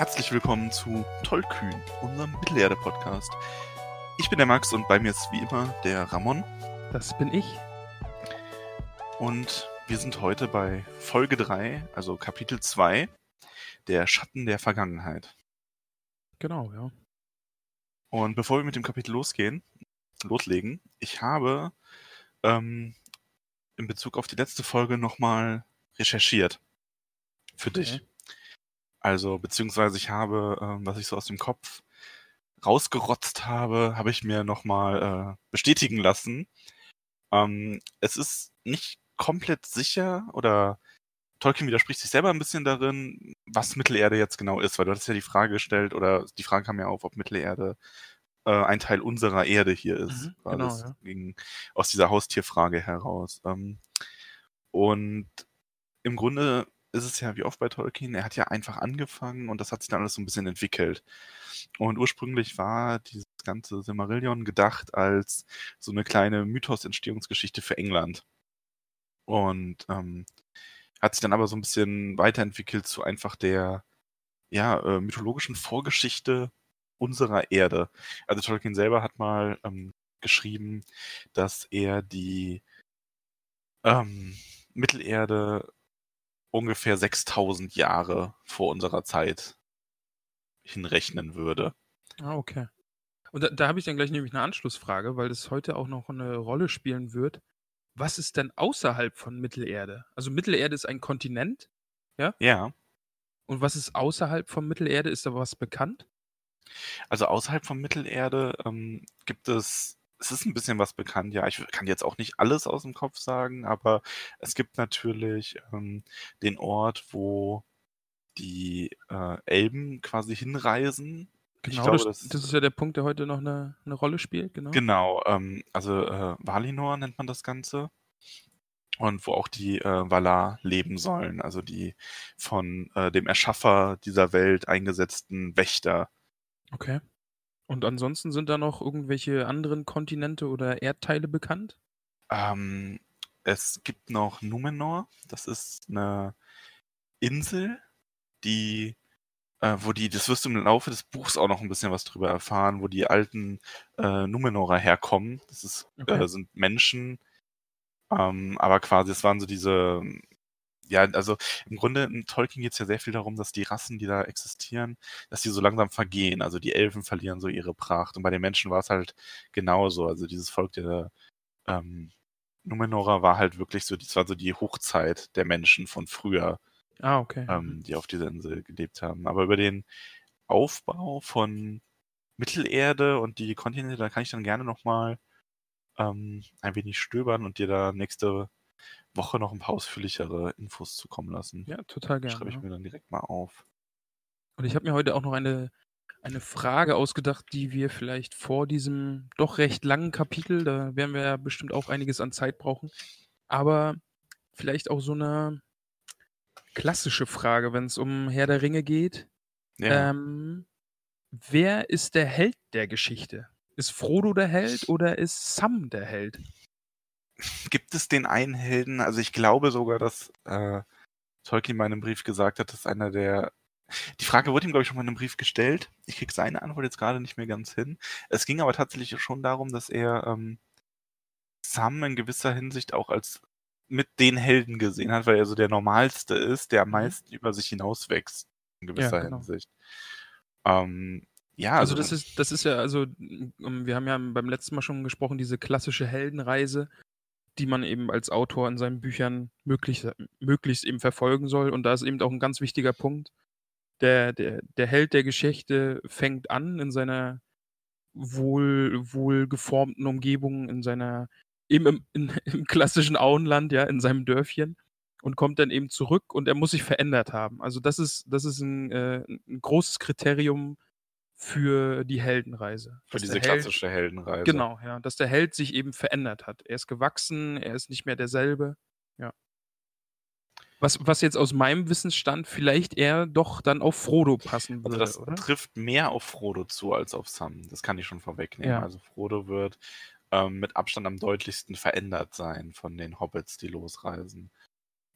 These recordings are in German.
herzlich willkommen zu Tollkühn, unserem Mittelerde-Podcast. Ich bin der Max und bei mir ist wie immer der Ramon. Das bin ich. Und wir sind heute bei Folge 3, also Kapitel 2, der Schatten der Vergangenheit. Genau, ja. Und bevor wir mit dem Kapitel losgehen, loslegen, ich habe ähm, in Bezug auf die letzte Folge nochmal recherchiert. Für dich. Also, beziehungsweise ich habe, ähm, was ich so aus dem Kopf rausgerotzt habe, habe ich mir nochmal äh, bestätigen lassen. Ähm, es ist nicht komplett sicher oder Tolkien widerspricht sich selber ein bisschen darin, was Mittelerde jetzt genau ist, weil du hattest ja die Frage gestellt oder die Frage kam ja auf, ob Mittelerde äh, ein Teil unserer Erde hier ist. Mhm, Weil genau, das ja. ging aus dieser Haustierfrage heraus. Ähm, und im Grunde ist es ja wie oft bei Tolkien, er hat ja einfach angefangen und das hat sich dann alles so ein bisschen entwickelt. Und ursprünglich war dieses ganze Silmarillion gedacht als so eine kleine Mythos-Entstehungsgeschichte für England. Und ähm, hat sich dann aber so ein bisschen weiterentwickelt zu einfach der ja, äh, mythologischen Vorgeschichte unserer Erde. Also Tolkien selber hat mal ähm, geschrieben, dass er die ähm, Mittelerde ungefähr 6000 Jahre vor unserer Zeit hinrechnen würde. Ah, okay. Und da, da habe ich dann gleich nämlich eine Anschlussfrage, weil das heute auch noch eine Rolle spielen wird. Was ist denn außerhalb von Mittelerde? Also Mittelerde ist ein Kontinent Ja, und was ist außerhalb von Mittelerde? Ist da was bekannt? also außerhalb von Mittelerde ähm, gibt es, es ist ein bisschen was bekannt, ja, ich kann jetzt auch nicht alles aus dem Kopf sagen, aber es gibt natürlich ähm, den Ort, wo die äh, Elben quasi hinreisen. Genau, glaube, das, das, das ist ja der Punkt, der heute noch eine, eine Rolle spielt, genau. Genau, ähm, also äh, Valinor nennt man das Ganze. Und wo auch die äh, Valar leben sollen, also die von äh, dem Erschaffer dieser Welt eingesetzten Wächter. Okay. Und ansonsten sind da noch irgendwelche anderen Kontinente oder Erdteile bekannt? Ähm, es gibt noch Numenor, das ist eine Insel, die, äh, wo die, das wirst du im Laufe des Buchs auch noch ein bisschen was drüber erfahren, wo die alten äh, Numenorer herkommen. Das ist, Okay. äh, sind Menschen, ähm, aber quasi, es waren so diese, ja, also im Grunde in Tolkien geht es ja sehr viel darum, dass die Rassen, die da existieren, dass die so langsam vergehen. Also die Elfen verlieren so ihre Pracht. Und bei den Menschen war es halt genauso. Also dieses Volk der ähm, Numenorer war halt wirklich so, das war so die Hochzeit der Menschen von früher, Ah, okay. ähm, die auf dieser Insel gelebt haben. Aber über den Aufbau von Mittelerde und die Kontinente, da kann ich dann gerne nochmal ähm, ein wenig stöbern und dir da nächste Woche noch ein paar ausführlichere Infos zukommen lassen. ja, total gerne. Schreibe ich ja. mir dann direkt mal auf. Und ich habe mir heute auch noch eine, eine Frage ausgedacht, die wir vielleicht vor diesem doch recht langen Kapitel, da werden wir ja bestimmt auch einiges an Zeit brauchen, aber vielleicht auch so eine klassische Frage, wenn es um Herr der Ringe geht. Ja. Ähm, wer ist der Held der Geschichte? Ist Frodo der Held oder ist Sam der Held? Gibt es den einen Helden? Also ich glaube sogar, dass äh, Tolkien in meinem Brief gesagt hat, dass einer der. Die Frage wurde ihm, glaube ich, schon mal in einem Brief gestellt. Ich kriege seine Antwort jetzt gerade nicht mehr ganz hin. Es ging aber tatsächlich schon darum, dass er ähm, Sam in gewisser Hinsicht auch als mit den Helden gesehen hat, weil er so der Normalste ist, der am Mhm. meisten über sich hinauswächst, in gewisser genau. Hinsicht. Ähm, ja, Also also, das ist, das ist ja, also wir haben ja beim letzten Mal schon gesprochen, diese klassische Heldenreise, die man eben als Autor in seinen Büchern möglichst, möglichst eben verfolgen soll. Und da ist eben auch ein ganz wichtiger Punkt, der, der, der Held der Geschichte fängt an in seiner wohl, wohl geformten Umgebung, in seiner, eben im, in, im klassischen Auenland, ja, in seinem Dörfchen und kommt dann eben zurück und er muss sich verändert haben. Also das ist, das ist ein, äh, ein großes Kriterium für die Heldenreise. Für diese Held- klassische Heldenreise. Genau, ja. Dass der Held sich eben verändert hat. Er ist gewachsen, er ist nicht mehr derselbe. Ja. Was, was jetzt aus meinem Wissensstand vielleicht eher doch dann auf Frodo passen Also würde, das oder? trifft mehr auf Frodo zu als auf Sam. Das kann ich schon vorwegnehmen. Ja. Also Frodo wird ähm, mit Abstand am deutlichsten verändert sein von den Hobbits, die losreisen.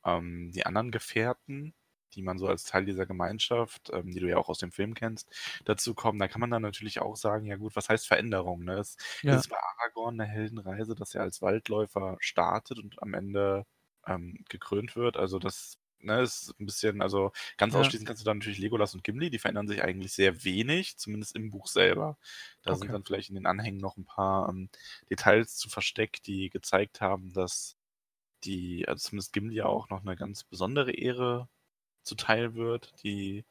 Ähm, die anderen Gefährten, die man so als Teil dieser Gemeinschaft, ähm, die du ja auch aus dem Film kennst, dazu kommen, da kann man dann natürlich auch sagen, ja gut, was heißt Veränderung? Ne? Es Ja. ist bei Aragorn eine Heldenreise, dass er als Waldläufer startet und am Ende ähm, gekrönt wird. Also das ne, ist ein bisschen, also ganz Ja. ausschließen kannst du dann natürlich Legolas und Gimli, die verändern sich eigentlich sehr wenig, zumindest im Buch selber. Da sind Okay. dann vielleicht in den Anhängen noch ein paar ähm, Details zu versteckt, die gezeigt haben, dass die, also zumindest Gimli ja auch noch eine ganz besondere Ehre zuteil wird, die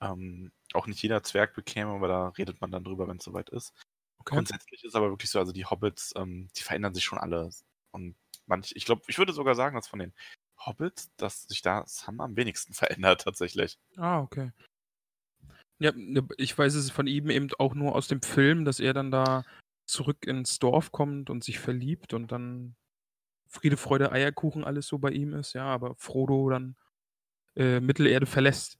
ähm, auch nicht jeder Zwerg bekäme, aber da redet man dann drüber, wenn es soweit ist. Okay. Grundsätzlich ist aber wirklich so, also die Hobbits, ähm, die verändern sich schon alle. Und manch, ich glaube, ich würde sogar sagen, dass von den Hobbits, dass sich da Sam am wenigsten verändert tatsächlich. Ah, okay. Ja, ne, ich weiß es von ihm eben auch nur aus dem Film, dass er dann da zurück ins Dorf kommt und sich verliebt und dann Friede, Freude, Eierkuchen alles so bei ihm ist, ja, aber Frodo dann äh, Mittelerde verlässt.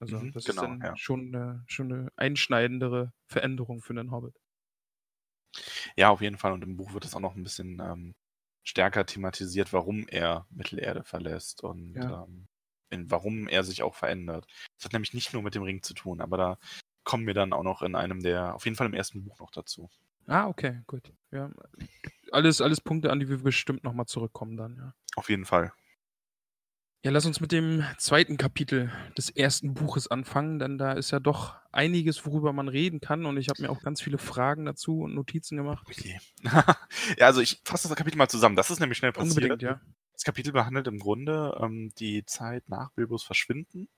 Also Mhm, das genau, ist dann ja. schon, eine, schon eine einschneidendere Veränderung für einen Hobbit. Ja, auf jeden Fall. Und im Buch wird es auch noch ein bisschen ähm, stärker thematisiert, warum er Mittelerde verlässt und Ja. ähm, in, warum er sich auch verändert. Das hat nämlich nicht nur mit dem Ring zu tun, aber da kommen wir dann auch noch in einem der, auf jeden Fall im ersten Buch noch dazu. Ah, okay, gut. Ja, alles, alles Punkte, an die wir bestimmt nochmal zurückkommen dann, ja. Auf jeden Fall. Ja, lass uns mit dem zweiten Kapitel des ersten Buches anfangen, denn da ist ja doch einiges, worüber man reden kann und ich habe mir auch ganz viele Fragen dazu und Notizen gemacht. Okay. ja, also ich fasse das Kapitel mal zusammen. Das ist nämlich schnell passiert. Unbedingt, ja. Das Kapitel behandelt im Grunde ähm, die Zeit nach Bilbos Verschwinden.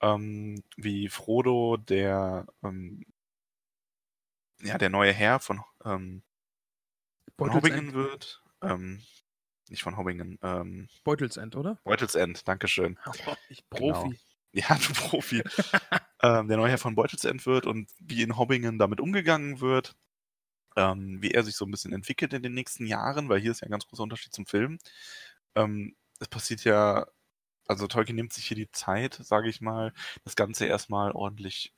Ähm, wie Frodo, der, ähm, ja, der neue Herr von, ähm, von Hobbingen wird. Ähm, nicht von Hobbingen, ähm, Beutelsend, oder? Beutelsend, Dankeschön. Ich Profi. Ja, du Profi. ähm, der neue Herr von Beutelsend wird und wie in Hobbingen damit umgegangen wird. Ähm, wie er sich so ein bisschen entwickelt in den nächsten Jahren, weil hier ist ja ein ganz großer Unterschied zum Film. Ähm, es passiert ja, also Tolkien nimmt sich hier die Zeit, sage ich mal, das Ganze erstmal ordentlich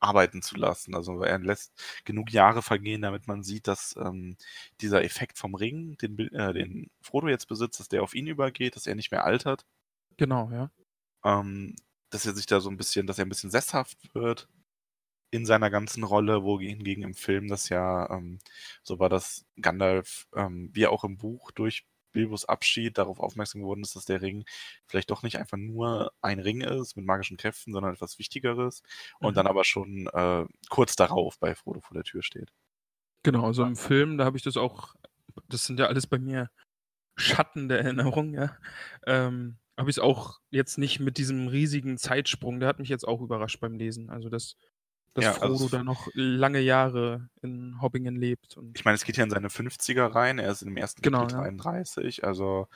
arbeiten zu lassen. Also er lässt genug Jahre vergehen, damit man sieht, dass ähm, dieser Effekt vom Ring, den, äh, den Frodo jetzt besitzt, dass der auf ihn übergeht, dass er nicht mehr altert Genau, ja. ähm, dass er sich da so ein bisschen, dass er ein bisschen sesshaft wird in seiner ganzen Rolle, wohingegen im Film das ja ähm, so war, dass Gandalf, ähm, wie auch im Buch, durch Bilbos Abschied darauf aufmerksam geworden ist, dass der Ring vielleicht doch nicht einfach nur ein Ring ist mit magischen Kräften, sondern etwas Wichtigeres und Mhm. dann aber schon äh, kurz darauf bei Frodo vor der Tür steht. Genau, also im Film, da habe ich das auch, das sind ja alles bei mir Schatten der Erinnerung, ja. Ähm, habe ich es auch jetzt nicht mit diesem riesigen Zeitsprung, der hat mich jetzt auch überrascht beim Lesen. Also, dass, dass Ja, Frodo also da noch lange Jahre in Hobbingen lebt. Und Ich meine, es geht ja in seine 50er rein. Er ist im ersten Genau, Kapitel ja. 33, also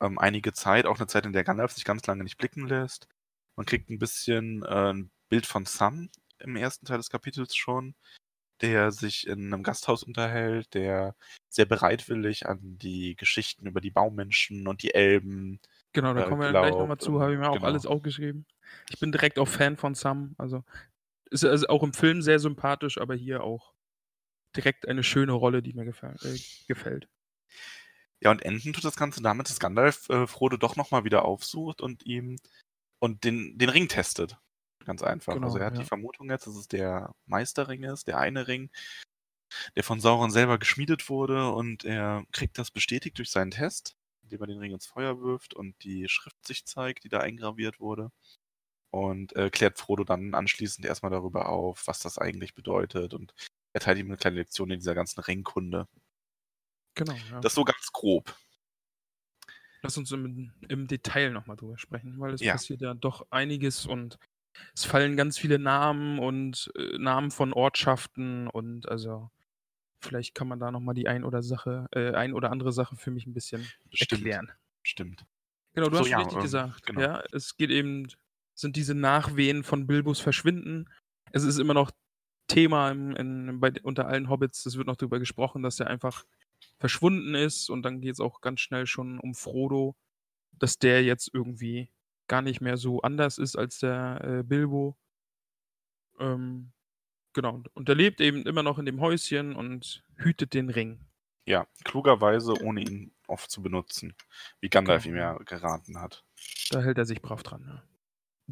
ähm, einige Zeit, auch eine Zeit, in der Gandalf sich ganz lange nicht blicken lässt. Man kriegt ein bisschen äh, ein Bild von Sam im ersten Teil des Kapitels schon, der sich in einem Gasthaus unterhält, der sehr bereitwillig an die Geschichten über die Baumenschen und die Elben. genau, da äh, kommen wir dann gleich nochmal zu, habe ich mir auch genau. alles aufgeschrieben. Ich bin direkt auch Fan von Sam, also ist also auch im Film sehr sympathisch, aber hier auch direkt eine schöne Rolle, die mir äh, gefällt. Ja, und enden tut das Ganze damit, dass Gandalf äh, Frodo doch nochmal wieder aufsucht und ihm und den, den Ring testet. Ganz einfach. Genau, also er hat ja. die Vermutung jetzt, dass es der Meisterring ist, der eine Ring, der von Sauron selber geschmiedet wurde und er kriegt das bestätigt durch seinen Test, indem er den Ring ins Feuer wirft und die Schrift sich zeigt, die da eingraviert wurde. Und äh, klärt Frodo dann anschließend erstmal darüber auf, was das eigentlich bedeutet und erteilt ihm eine kleine Lektion in dieser ganzen Ringkunde. Genau, ja. Das so ganz grob. Lass uns im, im Detail nochmal drüber sprechen, weil es Ja. passiert ja doch einiges und es fallen ganz viele Namen und äh, Namen von Ortschaften und also vielleicht kann man da nochmal die ein oder Sache, äh, ein oder andere Sache für mich ein bisschen Stimmt. erklären. Stimmt. Genau, du So, hast ja, richtig ähm, gesagt. genau. Ja, es geht eben, sind diese Nachwehen von Bilbos Verschwinden. Es ist immer noch Thema im, in, bei, unter allen Hobbits. Es wird noch darüber gesprochen, dass er einfach verschwunden ist und dann geht es auch ganz schnell schon um Frodo, dass der jetzt irgendwie gar nicht mehr so anders ist als der äh, Bilbo. Ähm, genau, und er lebt eben immer noch in dem Häuschen und hütet den Ring. Ja, klugerweise, ohne ihn oft zu benutzen. Wie Gandalf Genau. ihm ja geraten hat. Da hält er sich brav dran. Ja.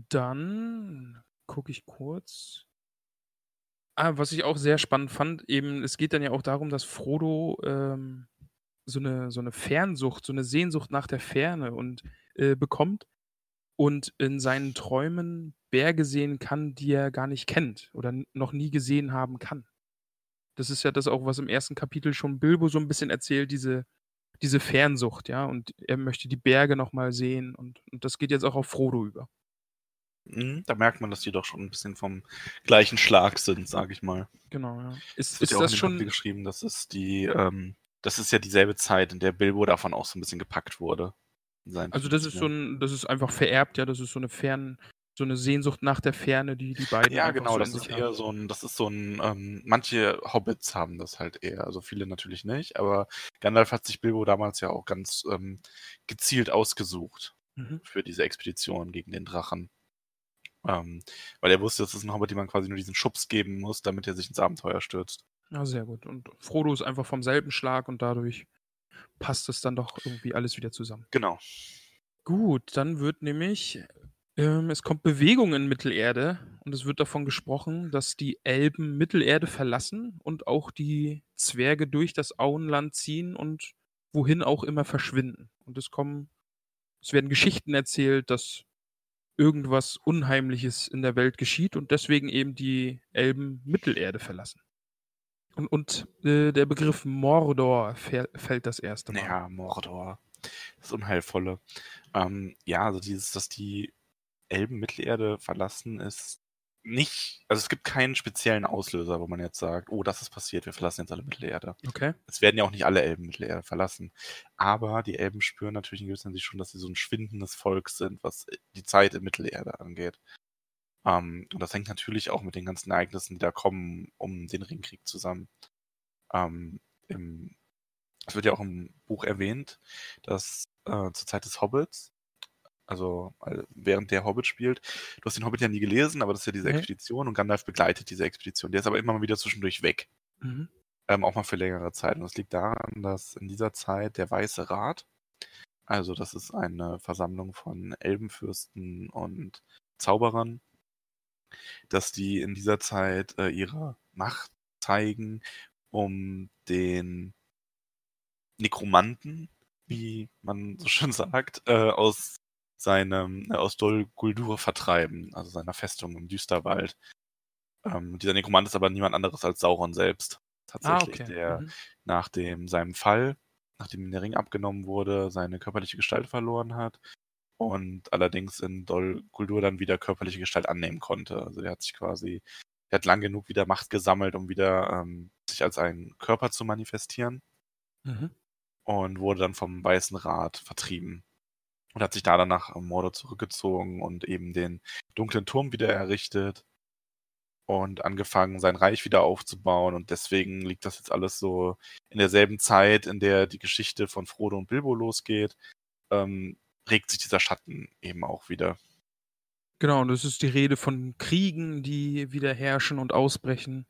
Dann gucke ich kurz. Ah, was ich auch sehr spannend fand, eben, es geht dann ja auch darum, dass Frodo ähm, so, eine, so eine Fernsucht, so eine Sehnsucht nach der Ferne und äh, bekommt und in seinen Träumen Berge sehen kann, die er gar nicht kennt oder noch nie gesehen haben kann. Das ist ja das auch, was im ersten Kapitel schon Bilbo so ein bisschen erzählt, diese, diese Fernsucht, ja, und er möchte die Berge nochmal sehen und, und das geht jetzt auch auf Frodo über. Mhm, Da merkt man, dass die doch schon ein bisschen vom gleichen Schlag sind, sage ich mal. Genau, ja. Ist, Es wird ist ja auch in das schon. Kapitel geschrieben, dass es die, ähm, das ist ja dieselbe Zeit, in der Bilbo davon auch so ein bisschen gepackt wurde. Also das ist so ein, das ist einfach vererbt, ja, das ist so eine Fern, so eine Sehnsucht nach der Ferne, die die beiden Ja, genau, so das ist eher haben. so ein, das ist so ein, ähm, manche Hobbits haben das halt eher, also viele natürlich nicht, aber Gandalf hat sich Bilbo damals ja auch ganz ähm, gezielt ausgesucht Mhm. für diese Expedition gegen den Drachen. Ähm, weil er wusste, das ist ein Hobbit, dem man quasi nur diesen Schubs geben muss, damit er sich ins Abenteuer stürzt. Ja, sehr gut. Und Frodo ist einfach vom selben Schlag und dadurch passt es dann doch irgendwie alles wieder zusammen. Genau. Gut, dann wird nämlich, ähm, es kommt Bewegung in Mittelerde und es wird davon gesprochen, dass die Elben Mittelerde verlassen und auch die Zwerge durch das Auenland ziehen und wohin auch immer verschwinden. Und es kommen, es werden Geschichten erzählt, dass irgendwas Unheimliches in der Welt geschieht und deswegen eben die Elben Mittelerde verlassen. Und, und äh, der Begriff Mordor fäll- fällt das erste Mal. Ja, Mordor. Das Unheilvolle. Ähm, ja, also dieses, dass die Elben Mittelerde verlassen, ist nicht, also es gibt keinen speziellen Auslöser, wo man jetzt sagt, oh, das ist passiert, wir verlassen jetzt alle Mittelerde. Okay. Es werden ja auch nicht alle Elben Mittelerde verlassen. Aber die Elben spüren natürlich in gewisser Hinsicht schon, dass sie so ein schwindendes Volk sind, was die Zeit in Mittelerde angeht. Ähm, und das hängt natürlich auch mit den ganzen Ereignissen, die da kommen, um den Ringkrieg zusammen. Ähm, im, es wird ja auch im Buch erwähnt, dass äh, zur Zeit des Hobbits, also äh, während der Hobbit spielt, du hast den Hobbit ja nie gelesen, aber das ist ja diese Nee. Expedition und Gandalf begleitet diese Expedition. Der ist aber immer mal wieder zwischendurch weg Mhm. ähm, auch mal für längere Zeit. Und das liegt daran, dass in dieser Zeit der Weiße Rat, also das ist eine Versammlung von Elbenfürsten und Zauberern, dass die in dieser Zeit äh, ihre Macht zeigen, um den Nekromanten, wie man so schön sagt, äh, aus seinem, äh, aus Dol Guldur vertreiben, also seiner Festung im Düsterwald. Ähm, dieser Nekromant ist aber niemand anderes als Sauron selbst. Ah, Tatsächlich, okay. der Mhm. nach dem, seinem Fall, nachdem ihm der Ring abgenommen wurde, seine körperliche Gestalt verloren hat und allerdings in Dol Guldur dann wieder körperliche Gestalt annehmen konnte. Also er hat sich quasi, er hat lang genug wieder Macht gesammelt, um wieder ähm, sich als ein Körper zu manifestieren Mhm. und wurde dann vom Weißen Rat vertrieben. Und hat sich da dann nach Mordor zurückgezogen und eben den dunklen Turm wieder errichtet und angefangen, sein Reich wieder aufzubauen. Und deswegen liegt das jetzt alles so in derselben Zeit, in der die Geschichte von Frodo und Bilbo losgeht, ähm, regt sich dieser Schatten eben auch wieder. Genau, und es ist die Rede von Kriegen, die wieder herrschen und ausbrechen.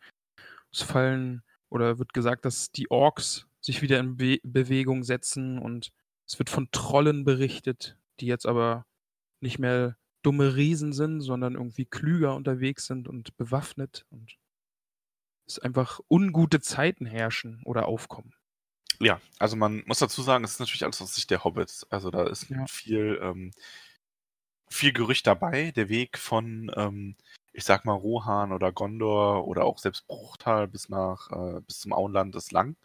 Es fallen oder wird gesagt, dass die Orks sich wieder in Be Bewegung setzen und es wird von Trollen berichtet, die jetzt aber nicht mehr dumme Riesen sind, sondern irgendwie klüger unterwegs sind und bewaffnet und es einfach ungute Zeiten herrschen oder aufkommen. Ja, also man muss dazu sagen, es ist natürlich alles aus Sicht der Hobbits. Also da ist Ja. viel, ähm, viel Gerücht dabei. Der Weg von, ähm, ich sag mal, Rohan oder Gondor oder auch selbst Bruchtal bis nach, äh, bis zum Auenland ist lang.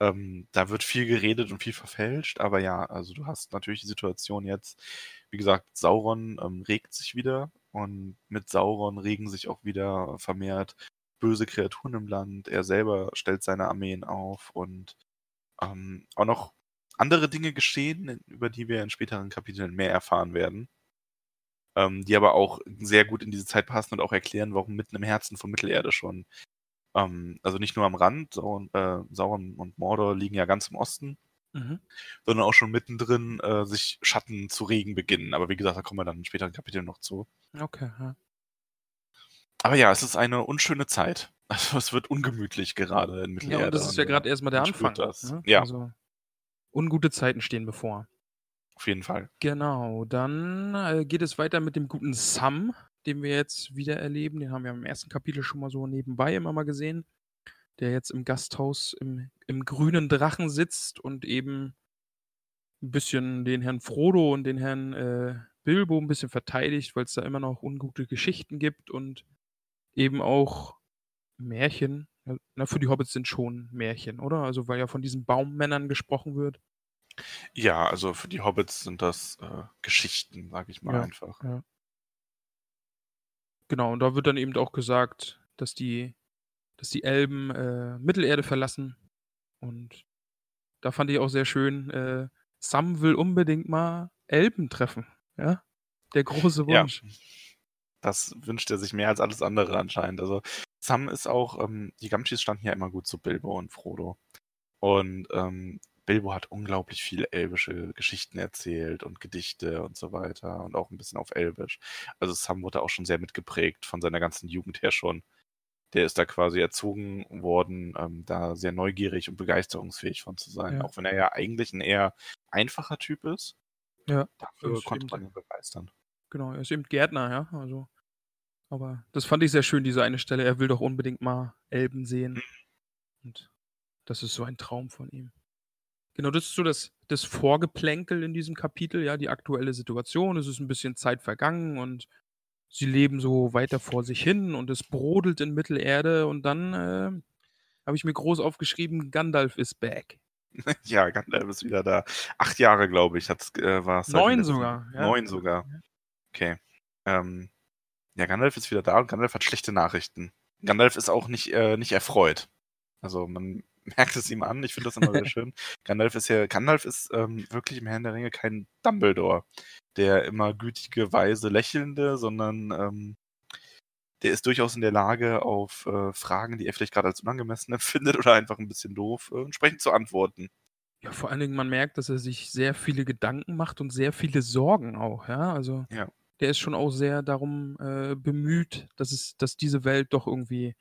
Ähm, da wird viel geredet und viel verfälscht, aber ja, also du hast natürlich die Situation jetzt, wie gesagt, Sauron ähm, regt sich wieder und mit Sauron regen sich auch wieder vermehrt böse Kreaturen im Land. Er selber stellt seine Armeen auf und ähm, auch noch andere Dinge geschehen, über die wir in späteren Kapiteln mehr erfahren werden, ähm, die aber auch sehr gut in diese Zeit passen und auch erklären, warum mitten im Herzen von Mittelerde schon, ähm, also nicht nur am Rand, Sauron, äh, Sauron und Mordor liegen ja ganz im Osten, Mhm. sondern auch schon mittendrin äh, sich Schatten zu regen beginnen. Aber wie gesagt, da kommen wir dann in späteren Kapiteln noch zu. Okay, ja. Aber ja, es ist eine unschöne Zeit. Also es wird ungemütlich gerade in Ja, Mittelerde. und das ist ja und, gerade erstmal der Anfang. das. Ne? Ja. Also, ungute Zeiten stehen bevor. Auf jeden Fall. Genau, dann äh, geht es weiter mit dem guten Sam, den wir jetzt wieder erleben. Den haben wir im ersten Kapitel schon mal so nebenbei immer mal gesehen. Der jetzt im Gasthaus im, im grünen Drachen sitzt und eben ein bisschen den Herrn Frodo und den Herrn äh, Bilbo ein bisschen verteidigt, weil es da immer noch ungute Geschichten gibt und eben auch Märchen. Ja, Na, für die Hobbits sind schon Märchen, oder? Also, weil ja von diesen Baummännern gesprochen wird. Ja, also für die Hobbits sind das äh, Geschichten, sag ich mal Ja. einfach. Genau, und da wird dann eben auch gesagt, dass die, dass die Elben äh, Mittelerde verlassen. Und da fand ich auch sehr schön, äh, Sam will unbedingt mal Elben treffen. Ja, der große Ja. Wunsch. Das wünscht er sich mehr als alles andere anscheinend. Also Sam ist auch, ähm, die Gamschis standen ja immer gut zu Bilbo und Frodo. Und ähm, Bilbo hat unglaublich viele elbische Geschichten erzählt und Gedichte und so weiter und auch ein bisschen auf Elbisch. Also Sam wurde auch schon sehr mitgeprägt von seiner ganzen Jugend her schon. Der ist da quasi erzogen worden, ähm, da sehr neugierig und begeisterungsfähig von zu sein. Ja. Auch wenn er ja eigentlich ein eher einfacher Typ ist. Ja, Dafür konnte man ihn begeistern. Genau, er ist eben Gärtner, ja. Also, aber das fand ich sehr schön, diese eine Stelle. Er will doch unbedingt mal Elben sehen. Und das ist so ein Traum von ihm. Genau, das ist so das, das Vorgeplänkel in diesem Kapitel, ja, die aktuelle Situation. Es ist ein bisschen Zeit vergangen und sie leben so weiter vor sich hin und es brodelt in Mittelerde und dann äh, habe ich mir groß aufgeschrieben, Gandalf is back. Ja, Gandalf ist wieder da. Acht Jahre, glaube ich, hat's, äh, war es. Neun sogar. Ja. Neun sogar. Okay. Ähm, ja, Gandalf ist wieder da und Gandalf hat schlechte Nachrichten. Gandalf ist auch nicht, äh, nicht erfreut. Also man merkt es ihm an, ich finde das immer sehr schön. Gandalf ist ja, Gandalf ist ähm, wirklich im Herrn der Ringe kein Dumbledore, der immer gütige, weise, lächelnde, sondern ähm, der ist durchaus in der Lage, auf äh, Fragen, die er vielleicht gerade als unangemessen empfindet oder einfach ein bisschen doof, äh, entsprechend zu antworten. Ja, vor allen Dingen, man merkt, dass er sich sehr viele Gedanken macht und sehr viele Sorgen auch, ja. Also Ja. der ist schon auch sehr darum äh, bemüht, dass es, dass diese Welt doch irgendwie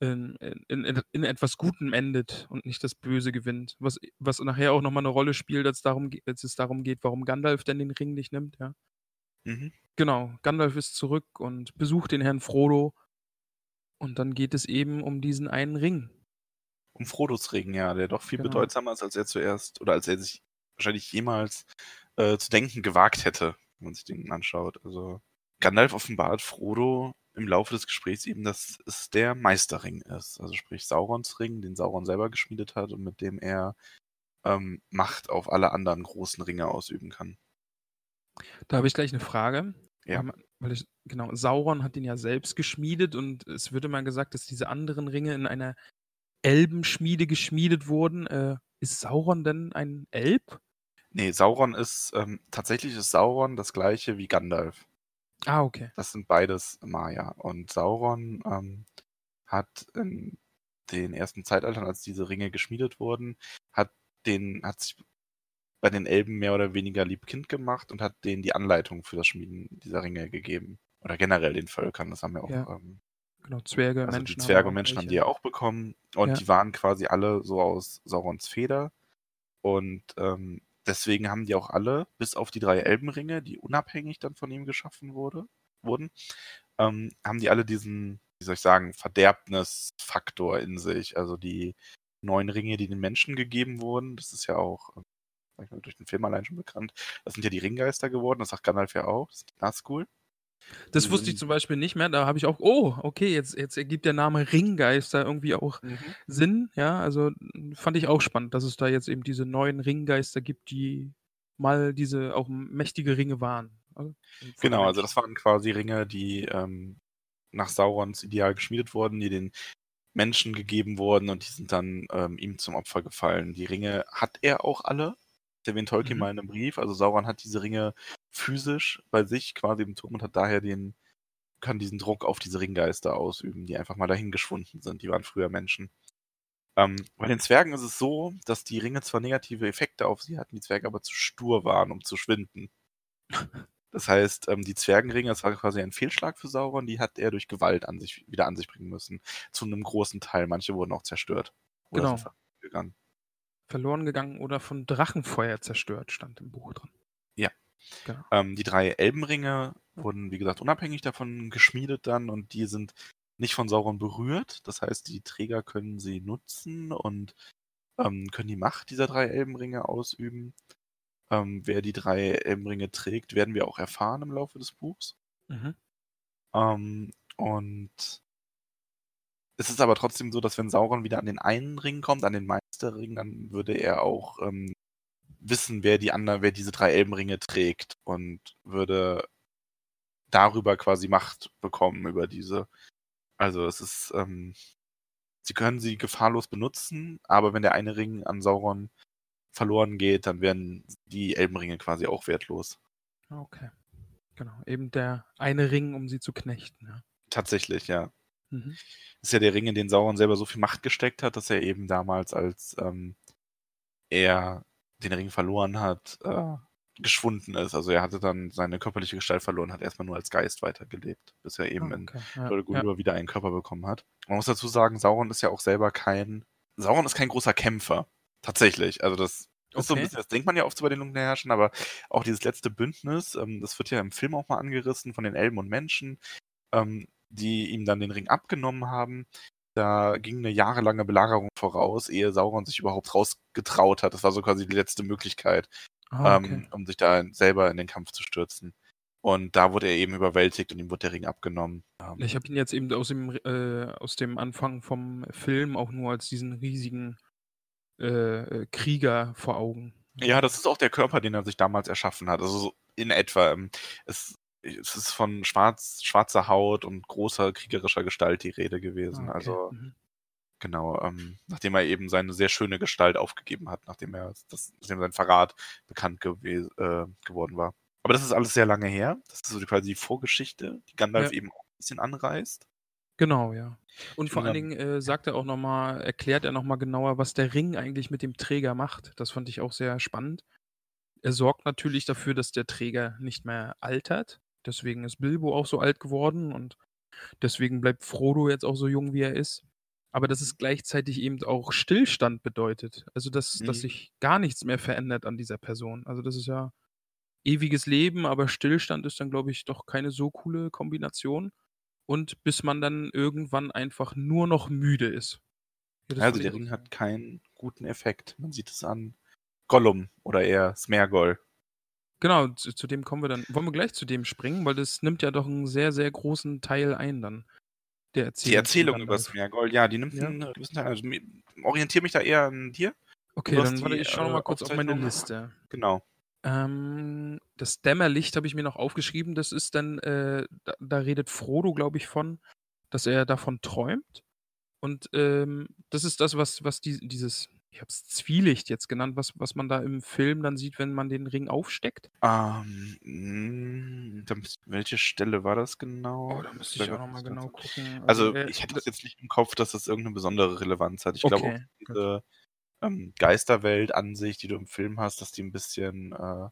in, in, in, etwas Gutem endet und nicht das Böse gewinnt. Was, was nachher auch nochmal eine Rolle spielt, als, darum, als es darum geht, warum Gandalf denn den Ring nicht nimmt, ja. Mhm. Genau, Gandalf ist zurück und besucht den Herrn Frodo. Und dann geht es eben um diesen einen Ring. Um Frodos Ring, ja, der doch viel Genau. bedeutsamer ist, als er zuerst, oder als er sich wahrscheinlich jemals äh, zu denken gewagt hätte, wenn man sich den anschaut. Also Gandalf offenbart Frodo im Laufe des Gesprächs eben, dass es der Meisterring ist. Also sprich Saurons Ring, den Sauron selber geschmiedet hat und mit dem er ähm, Macht auf alle anderen großen Ringe ausüben kann. Da habe ich gleich eine Frage. Ja. Weil, man- weil ich, genau, Sauron hat ihn ja selbst geschmiedet und es wird immer gesagt, dass diese anderen Ringe in einer Elbenschmiede geschmiedet wurden. Äh, ist Sauron denn ein Elb? Nee, Sauron ist, ähm, tatsächlich ist Sauron das gleiche wie Gandalf. Ah, okay. Das sind beides Maya. Und Sauron ähm, hat in den ersten Zeitaltern, als diese Ringe geschmiedet wurden, hat den, hat sich bei den Elben mehr oder weniger liebkind gemacht und hat denen die Anleitung für das Schmieden dieser Ringe gegeben. Oder generell den Völkern, das haben wir auch. Ja. Ähm, Genau, Zwerge, also Menschen. die Zwerge und Menschen haben die ja auch bekommen. Und Ja. die waren quasi alle so aus Saurons Feder. Und ähm, deswegen haben die auch alle, bis auf die drei Elbenringe, die unabhängig dann von ihm geschaffen wurde, wurden, ähm, haben die alle diesen, wie soll ich sagen, Verderbnisfaktor in sich. Also die neun Ringe, die den Menschen gegeben wurden, das ist ja auch, ähm, durch den Film allein schon bekannt, das sind ja die Ringgeister geworden, das sagt Gandalf ja auch, das ist die Nazgul. Das wusste ich zum Beispiel nicht mehr. Da habe ich auch, oh, okay, jetzt, jetzt ergibt der Name Ringgeister irgendwie auch Mhm. Sinn. Ja, also fand ich auch spannend, dass es da jetzt eben diese neuen Ringgeister gibt, die mal diese auch mächtige Ringe waren. Also, Genau, also das waren quasi Ringe, die ähm, nach Saurons Ideal geschmiedet wurden, die den Menschen gegeben wurden und die sind dann ähm, ihm zum Opfer gefallen. Die Ringe hat er auch alle. Erwähnt Tolkien Mhm. mal in einem Brief. Also Sauron hat diese Ringe physisch bei sich quasi im Turm und hat daher den, kann diesen Druck auf diese Ringgeister ausüben, die einfach mal dahin geschwunden sind. Die waren früher Menschen. Ähm, bei den Zwergen ist es so, dass die Ringe zwar negative Effekte auf sie hatten, die Zwerge aber zu stur waren, um zu schwinden. Das heißt, ähm, die Zwergenringe, das war quasi ein Fehlschlag für Sauron, die hat er durch Gewalt an sich, wieder an sich bringen müssen. Zu einem großen Teil. Manche wurden auch zerstört. Oder Genau. gegangen. Verloren gegangen oder von Drachenfeuer zerstört, stand im Buch drin. Ja. Genau. Ähm, die drei Elbenringe wurden, wie gesagt, unabhängig davon geschmiedet dann und die sind nicht von Sauron berührt. Das heißt, die Träger können sie nutzen und ähm, können die Macht dieser drei Elbenringe ausüben. Ähm, wer die drei Elbenringe trägt, werden wir auch erfahren im Laufe des Buchs. Mhm. Ähm, und es ist aber trotzdem so, dass wenn Sauron wieder an den einen Ring kommt, an den Meisterring, dann würde er auch ähm, wissen, wer die anderen, wer diese drei Elbenringe trägt und würde darüber quasi Macht bekommen über diese. Also es ist, ähm, sie können sie gefahrlos benutzen, aber wenn der eine Ring an Sauron verloren geht, dann werden die Elbenringe quasi auch wertlos. Okay. Genau. Eben der eine Ring, um sie zu knechten. Ja. Tatsächlich, ja. Mhm. ist ja der Ring, in den Sauron selber so viel Macht gesteckt hat, dass er eben damals, als ähm, er den Ring verloren hat, äh, geschwunden ist. Also er hatte dann seine körperliche Gestalt verloren, hat erstmal nur als Geist weitergelebt, bis er eben Ah, in okay. Ja, Dol ja. Wieder einen Körper bekommen hat. Man muss dazu sagen, Sauron ist ja auch selber kein. Sauron ist kein großer Kämpfer. Tatsächlich. Also das ist so ein Okay. bisschen, das denkt man ja oft so bei den dunklen Herrschern, aber auch dieses letzte Bündnis, ähm, das wird ja im Film auch mal angerissen von den Elben und Menschen, ähm, die ihm dann den Ring abgenommen haben. Da ging eine jahrelange Belagerung voraus, ehe Sauron sich überhaupt rausgetraut hat. Das war so quasi die letzte Möglichkeit, Ah, okay. ähm, um sich da selber in den Kampf zu stürzen. Und da wurde er eben überwältigt und ihm wurde der Ring abgenommen. Ähm, Ich habe ihn jetzt eben aus dem, äh, aus dem Anfang vom Film auch nur als diesen riesigen äh, äh, Krieger vor Augen. Ja, das ist auch der Körper, den er sich damals erschaffen hat. Also so in etwa. ähm, Es, es ist von schwarz, schwarzer Haut und großer kriegerischer Gestalt die Rede gewesen. Ah, okay. Also Mhm. genau, ähm, nachdem er eben seine sehr schöne Gestalt aufgegeben hat, nachdem er das, nachdem sein Verrat bekannt gewe äh, geworden war. Aber das ist alles sehr lange her. Das ist so quasi die Vorgeschichte, die Gandalf Ja. eben auch ein bisschen anreißt. Genau, ja. Und Ich vor allen Dingen äh, sagt er auch nochmal, erklärt er nochmal genauer, was der Ring eigentlich mit dem Träger macht. Das fand ich auch sehr spannend. Er sorgt natürlich dafür, dass der Träger nicht mehr altert. Deswegen ist Bilbo auch so alt geworden und deswegen bleibt Frodo jetzt auch so jung, wie er ist. Aber dass es gleichzeitig eben auch Stillstand bedeutet. Also, dass, dass Mhm. sich gar nichts mehr verändert an dieser Person. Also, das ist ja ewiges Leben, aber Stillstand ist dann, glaube ich, doch keine so coole Kombination. Und bis man dann irgendwann einfach nur noch müde ist. Ja, Also der Ring hat keinen guten Effekt. Man sieht es an Gollum oder eher Smergol. Genau, zu, zu dem kommen wir dann. Wollen wir gleich zu dem springen, weil das nimmt ja doch einen sehr, sehr großen Teil ein dann. Der Erzählung. Die Erzählung über Gandalf. Smergol, ja, die nimmt Ja. einen gewissen Teil. Also orientiere mich da eher an dir. Okay, dann warte, ich schaue äh, mal kurz auf meine. Liste. Genau. Ähm, das Dämmerlicht habe ich mir noch aufgeschrieben. Das ist dann, äh, da, da redet Frodo, glaube ich, von, dass er davon träumt. Und ähm, das ist das, was, was die, dieses, ich habe es Zwielicht jetzt genannt, was, was man da im Film dann sieht, wenn man den Ring aufsteckt. Ähm, mh, da müsst- welche Stelle war das genau? Oh, da müsste ich auch nochmal genau gucken. Also, äh, ich hätte das jetzt nicht im Kopf, dass das irgendeine besondere Relevanz hat. Ich glaube auch, Okay, diese ähm, Geisterwelt-Ansicht, die du im Film hast, dass die ein bisschen. Äh,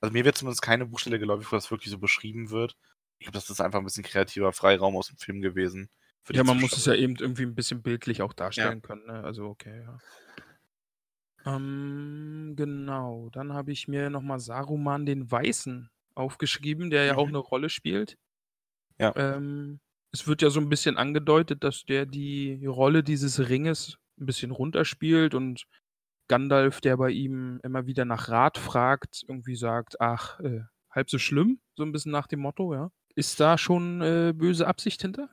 also, mir wird zumindest keine Buchstelle geläufig, wo das wirklich so beschrieben wird. Ich glaube, das ist einfach ein bisschen kreativer Freiraum aus dem Film gewesen. für die Ja, man muss es ja Zuschauer. eben irgendwie ein bisschen bildlich auch darstellen können. Ne? Also, okay, ja. Ähm, genau. Dann habe ich mir nochmal Saruman den Weißen aufgeschrieben, der ja auch Mhm. eine Rolle spielt. Ja. Ähm, es wird ja so ein bisschen angedeutet, dass der die Rolle dieses Ringes ein bisschen runterspielt und Gandalf, der bei ihm immer wieder nach Rat fragt, irgendwie sagt, ach, äh, halb so schlimm, so ein bisschen nach dem Motto, ja. Ist da schon äh, böse Absicht hinter?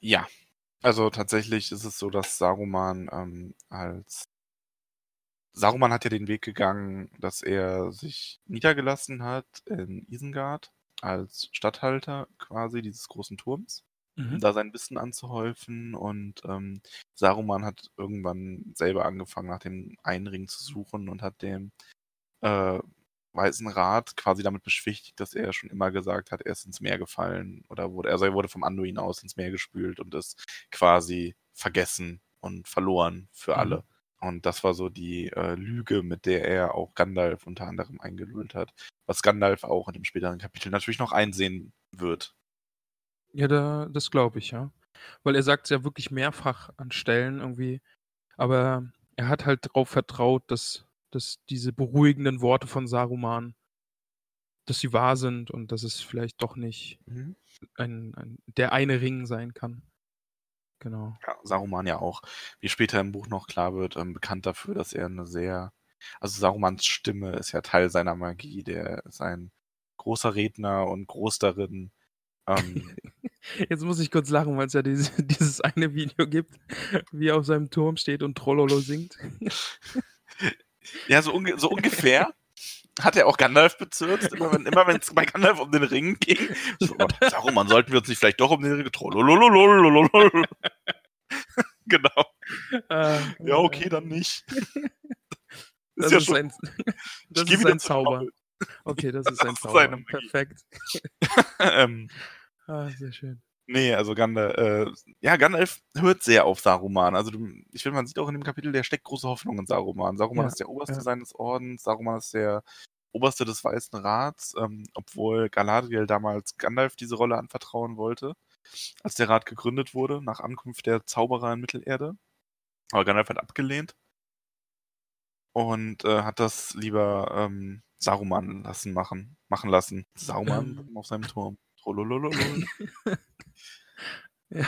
Ja. Also tatsächlich ist es so, dass Saruman ähm, als Saruman hat ja den Weg gegangen, dass er sich niedergelassen hat in Isengard als Statthalter quasi dieses großen Turms, um Mhm. da sein Wissen anzuhäufen. Und ähm, Saruman hat irgendwann selber angefangen, nach dem einen Ring zu suchen und hat dem äh, Weißen Rat quasi damit beschwichtigt, dass er schon immer gesagt hat, er ist ins Meer gefallen oder wurde, also er wurde vom Anduin aus ins Meer gespült und ist quasi vergessen und verloren für Mhm. Und das war so die äh, Lüge, mit der er auch Gandalf unter anderem eingelullt hat. Was Gandalf auch in dem späteren Kapitel natürlich noch einsehen wird. Ja, da, das glaube ich, ja. Weil er sagt es ja wirklich mehrfach an Stellen irgendwie. Aber er hat halt darauf vertraut, dass, dass diese beruhigenden Worte von Saruman, dass sie wahr sind und dass es vielleicht doch nicht Mhm. ein, ein, der eine Ring sein kann. Genau. Ja, Saruman ja auch, wie später im Buch noch klar wird, ähm, bekannt dafür, dass er eine sehr, also Sarumans Stimme ist ja Teil seiner Magie, der ist ein großer Redner und groß darin. Ähm, Jetzt muss ich kurz lachen, weil es ja dieses, dieses eine Video gibt, wie er auf seinem Turm steht und Trollolo singt. ja, so, unge so ungefähr hat er auch Gandalf bezirzt, immer wenn immer wenn es bei Gandalf um den Ring ging. So, Saruman, sollten wir uns nicht vielleicht doch um den Ring Trollololololololol. Genau. Äh, Ja, okay, dann nicht. Das ja ist, schon- ein, das ist ein Zauber. Okay, das ist ein ist Zauber. Perfekt. ähm, Ah, sehr schön. Nee, also Gandalf, äh, ja, Gandalf hört sehr auf Saruman. Also du, ich finde, man sieht auch in dem Kapitel, der steckt große Hoffnung in Saruman. Saruman Ja, ist der Oberste ja. seines Ordens, Saruman ist der Oberste des Weißen Rats, ähm, obwohl Galadriel damals Gandalf diese Rolle anvertrauen wollte, als der Rat gegründet wurde, nach Ankunft der Zauberer in Mittelerde. Aber Gandalf hat abgelehnt und äh, hat das lieber ähm, Saruman lassen machen, machen lassen. Saruman Ähm. auf seinem Turm. Trollolololol. Ja.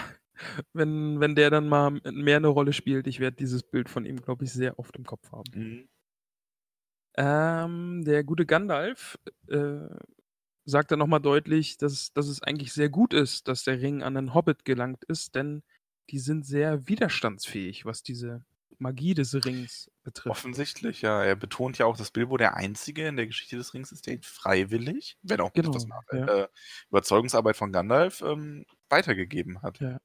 Wenn, wenn der dann mal mehr eine Rolle spielt, ich werde dieses Bild von ihm, glaube ich, sehr oft im Kopf haben. Mhm. Ähm, der gute Gandalf äh, sagt dann nochmal deutlich, dass, dass es eigentlich sehr gut ist, dass der Ring an den Hobbit gelangt ist, denn die sind sehr widerstandsfähig, was diese Magie des Rings betrifft. Offensichtlich, ja. Er betont ja auch, dass Bilbo der Einzige in der Geschichte des Rings ist, der ihn freiwillig, wenn auch Genau, nicht das nach ja. äh, Überzeugungsarbeit von Gandalf ähm, weitergegeben hat. Ja.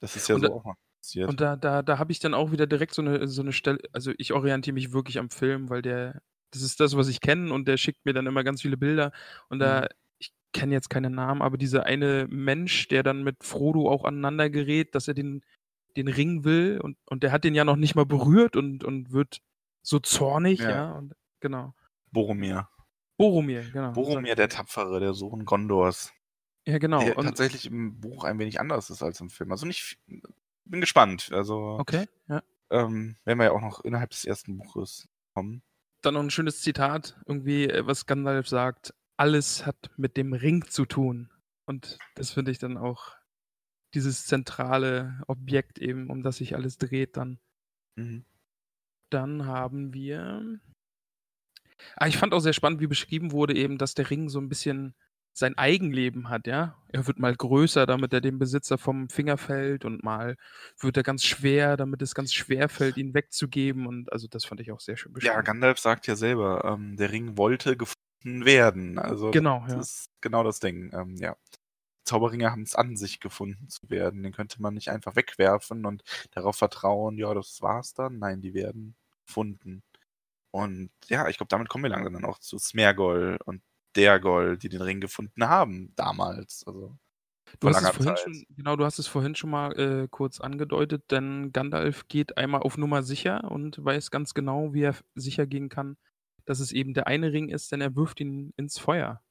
Das ist ja Und so da- auch mal passiert. Und da, da, da habe ich dann auch wieder direkt so eine, so eine Stelle, also ich orientiere mich wirklich am Film, weil der, das ist das, was ich kenne und der schickt mir dann immer ganz viele Bilder und da, Mhm. ich kenne jetzt keine Namen, aber dieser eine Mensch, der dann mit Frodo auch aneinander gerät, dass er den, den Ring will und, und der hat den ja noch nicht mal berührt und, und wird so zornig, ja, Ja. und genau. Boromir. Boromir, genau. Boromir, der Tapfere, der Sohn Gondors. Ja, genau. der Und, tatsächlich im Buch ein wenig anders ist als im Film. Also nicht. Bin gespannt. Also okay, ja. ähm, werden wir ja auch noch innerhalb des ersten Buches kommen. dann noch ein schönes Zitat, irgendwie, äh, was Gandalf sagt, alles hat mit dem Ring zu tun. Und das finde ich dann auch dieses zentrale Objekt eben, um das sich alles dreht dann. Mhm. Dann haben wir. Ah, ich fand auch sehr spannend, wie beschrieben wurde, eben, dass der Ring so ein bisschen sein Eigenleben hat, ja. Er wird mal größer, damit er dem Besitzer vom Finger fällt und mal wird er ganz schwer, damit es ganz schwer fällt, ihn wegzugeben. Und also das fand ich auch sehr schön beschrieben. Ja, Gandalf sagt ja selber, ähm, der Ring wollte gefunden werden. Also Genau, das ja. ist genau das Ding. Ähm, ja. Zauberringe haben es an sich gefunden zu werden. Den könnte man nicht einfach wegwerfen und darauf vertrauen, ja, das war's dann. Nein, die werden gefunden. Und ja, ich glaube, damit kommen wir langsam dann auch zu Smergol und Dergol, die den Ring gefunden haben damals. Also Du hast es vorhin Zeit. schon, genau, du hast es vorhin schon mal äh, kurz angedeutet, denn Gandalf geht einmal auf Nummer sicher und weiß ganz genau, wie er sicher gehen kann, dass es eben der eine Ring ist, denn er wirft ihn ins Feuer.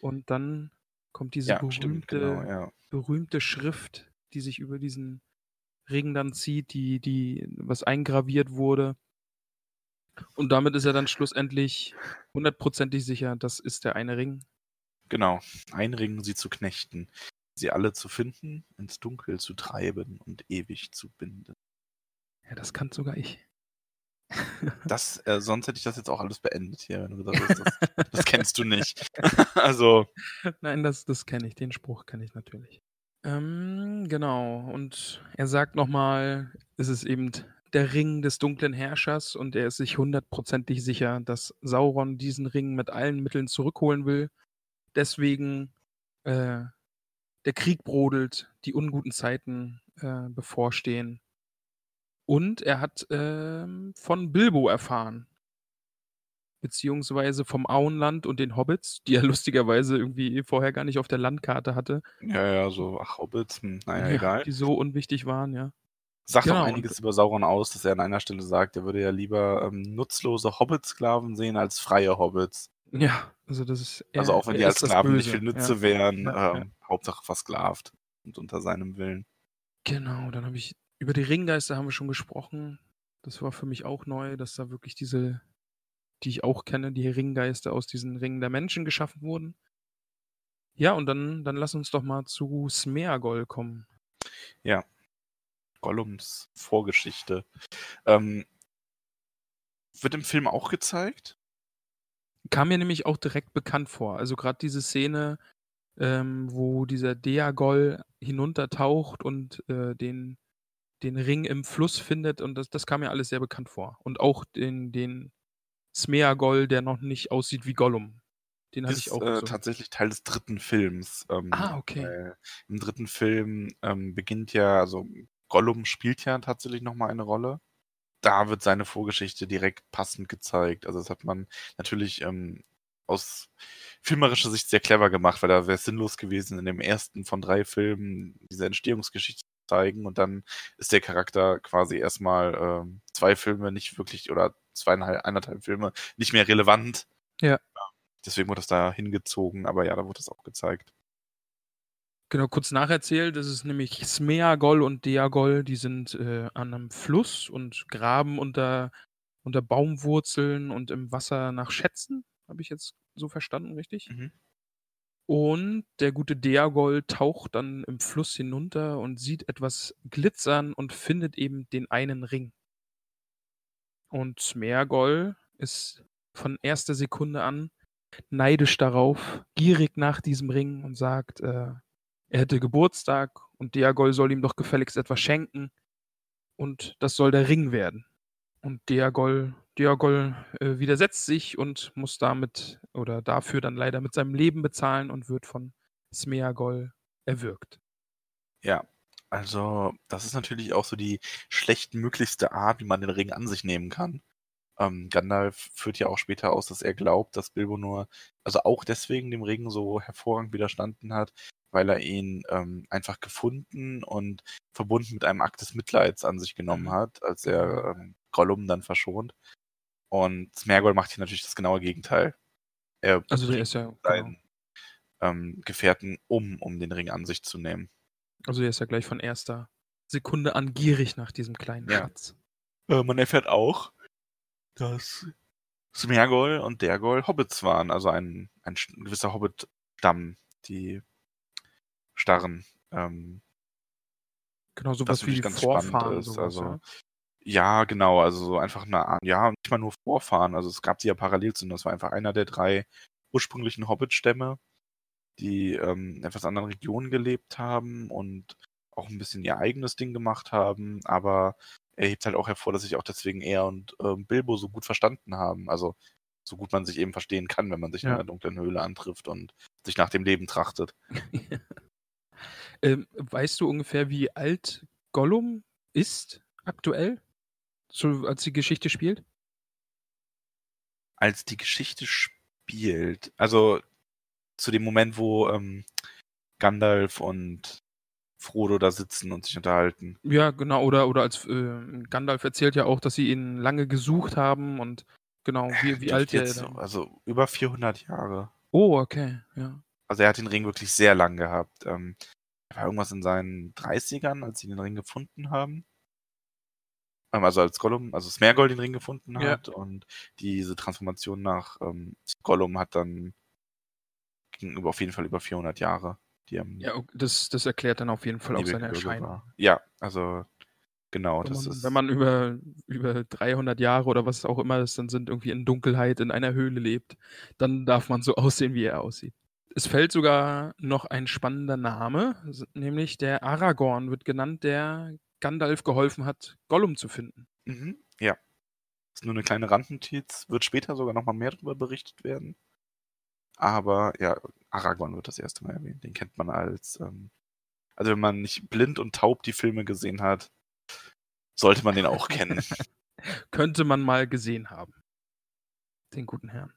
Und dann kommt diese Ja, stimmt, berühmte, genau, ja. berühmte Schrift, die sich über diesen Ring dann zieht, die, die, was eingraviert wurde. Und damit ist er dann schlussendlich hundertprozentig sicher, das ist der eine Ring. Genau. Einringen sie zu knechten, sie alle zu finden, ins Dunkel zu treiben und ewig zu binden. Ja, das kann sogar ich. Das, äh, sonst hätte ich das jetzt auch alles beendet hier, wenn du gesagt hast, das, das kennst du nicht. also. Nein, das, das kenne ich. Den Spruch kenne ich natürlich. Ähm, genau. Und er sagt nochmal, es ist eben der Ring des dunklen Herrschers und er ist sich hundertprozentig sicher, dass Sauron diesen Ring mit allen Mitteln zurückholen will. Deswegen äh, der Krieg brodelt, die unguten Zeiten äh, bevorstehen. Und er hat ähm, von Bilbo erfahren. Beziehungsweise vom Auenland und den Hobbits, die er lustigerweise irgendwie vorher gar nicht auf der Landkarte hatte. Ja, ja, so, ach, Hobbits, hm, naja, ja, egal. Die so unwichtig waren, ja. Sagt genau, auch einiges über Sauron aus, dass er an einer Stelle sagt, er würde ja lieber ähm, nutzlose Hobbit-Sklaven sehen als freie Hobbits. Ja, also das ist. Er, also auch wenn die als Sklaven nicht viel Nütze ja. wären, ja, ähm, Hauptsache versklavt und unter seinem Willen. Genau, dann habe ich über die Ringgeister haben wir schon gesprochen. Das war für mich auch neu, dass da wirklich diese, die ich auch kenne, die Ringgeister aus diesen Ringen der Menschen geschaffen wurden. Ja, und dann, dann lass uns doch mal zu Smeagol kommen. Ja, Gollums Vorgeschichte. Ähm, wird im Film auch gezeigt? Kam mir nämlich auch direkt bekannt vor. Also gerade diese Szene, ähm, wo dieser Deagol hinuntertaucht und äh, den, den Ring im Fluss findet und das, das kam mir alles sehr bekannt vor. Und auch den, den Smeagol, der noch nicht aussieht wie Gollum. Den hatte ich auch. Äh, so. tatsächlich Teil des dritten Films. Ähm, ah, okay. Äh, Im dritten Film ähm, beginnt ja, also Gollum spielt ja tatsächlich nochmal eine Rolle. Da wird seine Vorgeschichte direkt passend gezeigt. Also das hat man natürlich ähm, aus filmerischer Sicht sehr clever gemacht, weil da wäre es sinnlos gewesen, in dem ersten von drei Filmen diese Entstehungsgeschichte zu zeigen und dann ist der Charakter quasi erstmal ähm, zwei Filme nicht wirklich oder zweieinhalb, eineinhalb Filme nicht mehr relevant. Ja. Deswegen wurde das da hingezogen, aber ja, da wurde das auch gezeigt. Genau, kurz nacherzählt, das ist nämlich Smeagol und Deagol, die sind äh, an einem Fluss und graben unter, unter Baumwurzeln und im Wasser nach Schätzen. Habe ich jetzt so verstanden, richtig? Mhm. Und der gute Deagol taucht dann im Fluss hinunter und sieht etwas glitzern und findet eben den einen Ring. Und Smeagol ist von erster Sekunde an neidisch darauf, gierig nach diesem Ring und sagt, äh, er hätte Geburtstag und Deagol soll ihm doch gefälligst etwas schenken. Und das soll der Ring werden. Und Deagol, Deagol äh, widersetzt sich und muss damit oder dafür dann leider mit seinem Leben bezahlen und wird von Smeagol erwürgt. Ja, also das ist natürlich auch so die schlechtmöglichste Art, wie man den Ring an sich nehmen kann. Ähm, Gandalf führt ja auch später aus, dass er glaubt, dass Bilbo nur, also auch deswegen dem Ring so hervorragend widerstanden hat, weil er ihn ähm, einfach gefunden und verbunden mit einem Akt des Mitleids an sich genommen mhm. hat, als er ähm, Gollum dann verschont. Und Smergol macht hier natürlich das genaue Gegenteil. Er also der ist ja seinen genau. ähm, Gefährten um, um den Ring an sich zu nehmen. Also der ist ja gleich von erster Sekunde an gierig nach diesem kleinen ja. Schatz. Äh, man erfährt auch, dass Smergol und Dergol Hobbits waren, also ein, ein gewisser Hobbit-Stamm, die starren. Ähm, genau, sowas wie ganz Vorfahren. Ist. Sowas, also, ja? Ja? genau, also so einfach eine ja, nicht mal nur Vorfahren, also es gab sie ja parallel zu, das war einfach einer der drei ursprünglichen Hobbit-Stämme, die ähm, in etwas anderen Regionen gelebt haben und auch ein bisschen ihr eigenes Ding gemacht haben, aber er hebt halt auch hervor, dass sich auch deswegen er und ähm, Bilbo so gut verstanden haben. Also so gut man sich eben verstehen kann, wenn man sich ja. in einer dunklen Höhle antrifft und sich nach dem Leben trachtet. Ähm, weißt du ungefähr, wie alt Gollum ist aktuell, so, als die Geschichte spielt? Als die Geschichte spielt, also zu dem Moment, wo ähm, Gandalf und Frodo da sitzen und sich unterhalten. Ja, genau, oder, oder als äh, Gandalf erzählt ja auch, dass sie ihn lange gesucht haben und genau, wie, wie alt er ist. Also über 400 Jahre. Oh, okay, ja. Also er hat den Ring wirklich sehr lang gehabt. Ähm, war irgendwas in seinen 30ern, als sie den Ring gefunden haben. Ähm, also als Gollum, also Smergol den Ring gefunden hat ja. und diese Transformation nach ähm, Gollum hat dann ging über auf jeden Fall über 400 Jahre. ja, das, das erklärt dann auf jeden Fall auch seine Erscheinung. War. Ja, also Genau, Wenn das man, ist. wenn man über, über 300 Jahre oder was auch immer es dann sind, irgendwie in Dunkelheit in einer Höhle lebt, dann darf man so aussehen, wie er aussieht. Es fällt sogar noch ein spannender Name, nämlich der Aragorn wird genannt, der Gandalf geholfen hat, Gollum zu finden. Mhm, ja. Ist nur eine kleine Randnotiz. Wird später sogar nochmal mehr darüber berichtet werden. Aber ja, Aragorn wird das erste Mal erwähnt. Den kennt man als. Ähm, also, wenn man nicht blind und taub die Filme gesehen hat, sollte man den auch kennen. Könnte man mal gesehen haben. Den guten Herrn.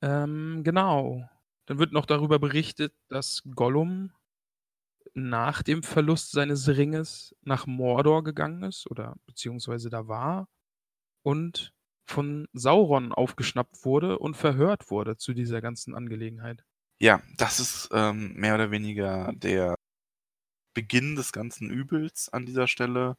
Ähm, genau. Dann wird noch darüber berichtet, dass Gollum nach dem Verlust seines Ringes nach Mordor gegangen ist oder beziehungsweise da war und von Sauron aufgeschnappt wurde und verhört wurde zu dieser ganzen Angelegenheit. Ja, das ist ähm, mehr oder weniger der Beginn des ganzen Übels an dieser Stelle.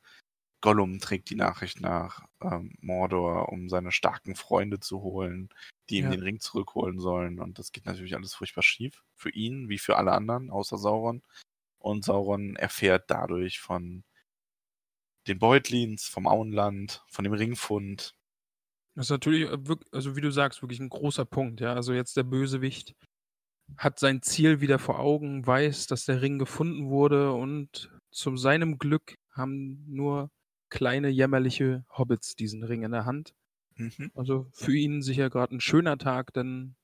Gollum trägt die Nachricht nach ähm, Mordor, um seine starken Freunde zu holen, die ihm Ja. den Ring zurückholen sollen. Und das geht natürlich alles furchtbar schief. Für ihn wie für alle anderen, außer Sauron. Und Sauron erfährt dadurch von den Beutlins, vom Auenland, von dem Ringfund. Das ist natürlich, äh, also wie du sagst, wirklich ein großer Punkt. Ja, also jetzt der Bösewicht hat sein Ziel wieder vor Augen, weiß, dass der Ring gefunden wurde und zu seinem Glück haben nur kleine jämmerliche Hobbits diesen Ring in der Hand. Mhm. Also für ihn sicher gerade ein schöner Tag, denn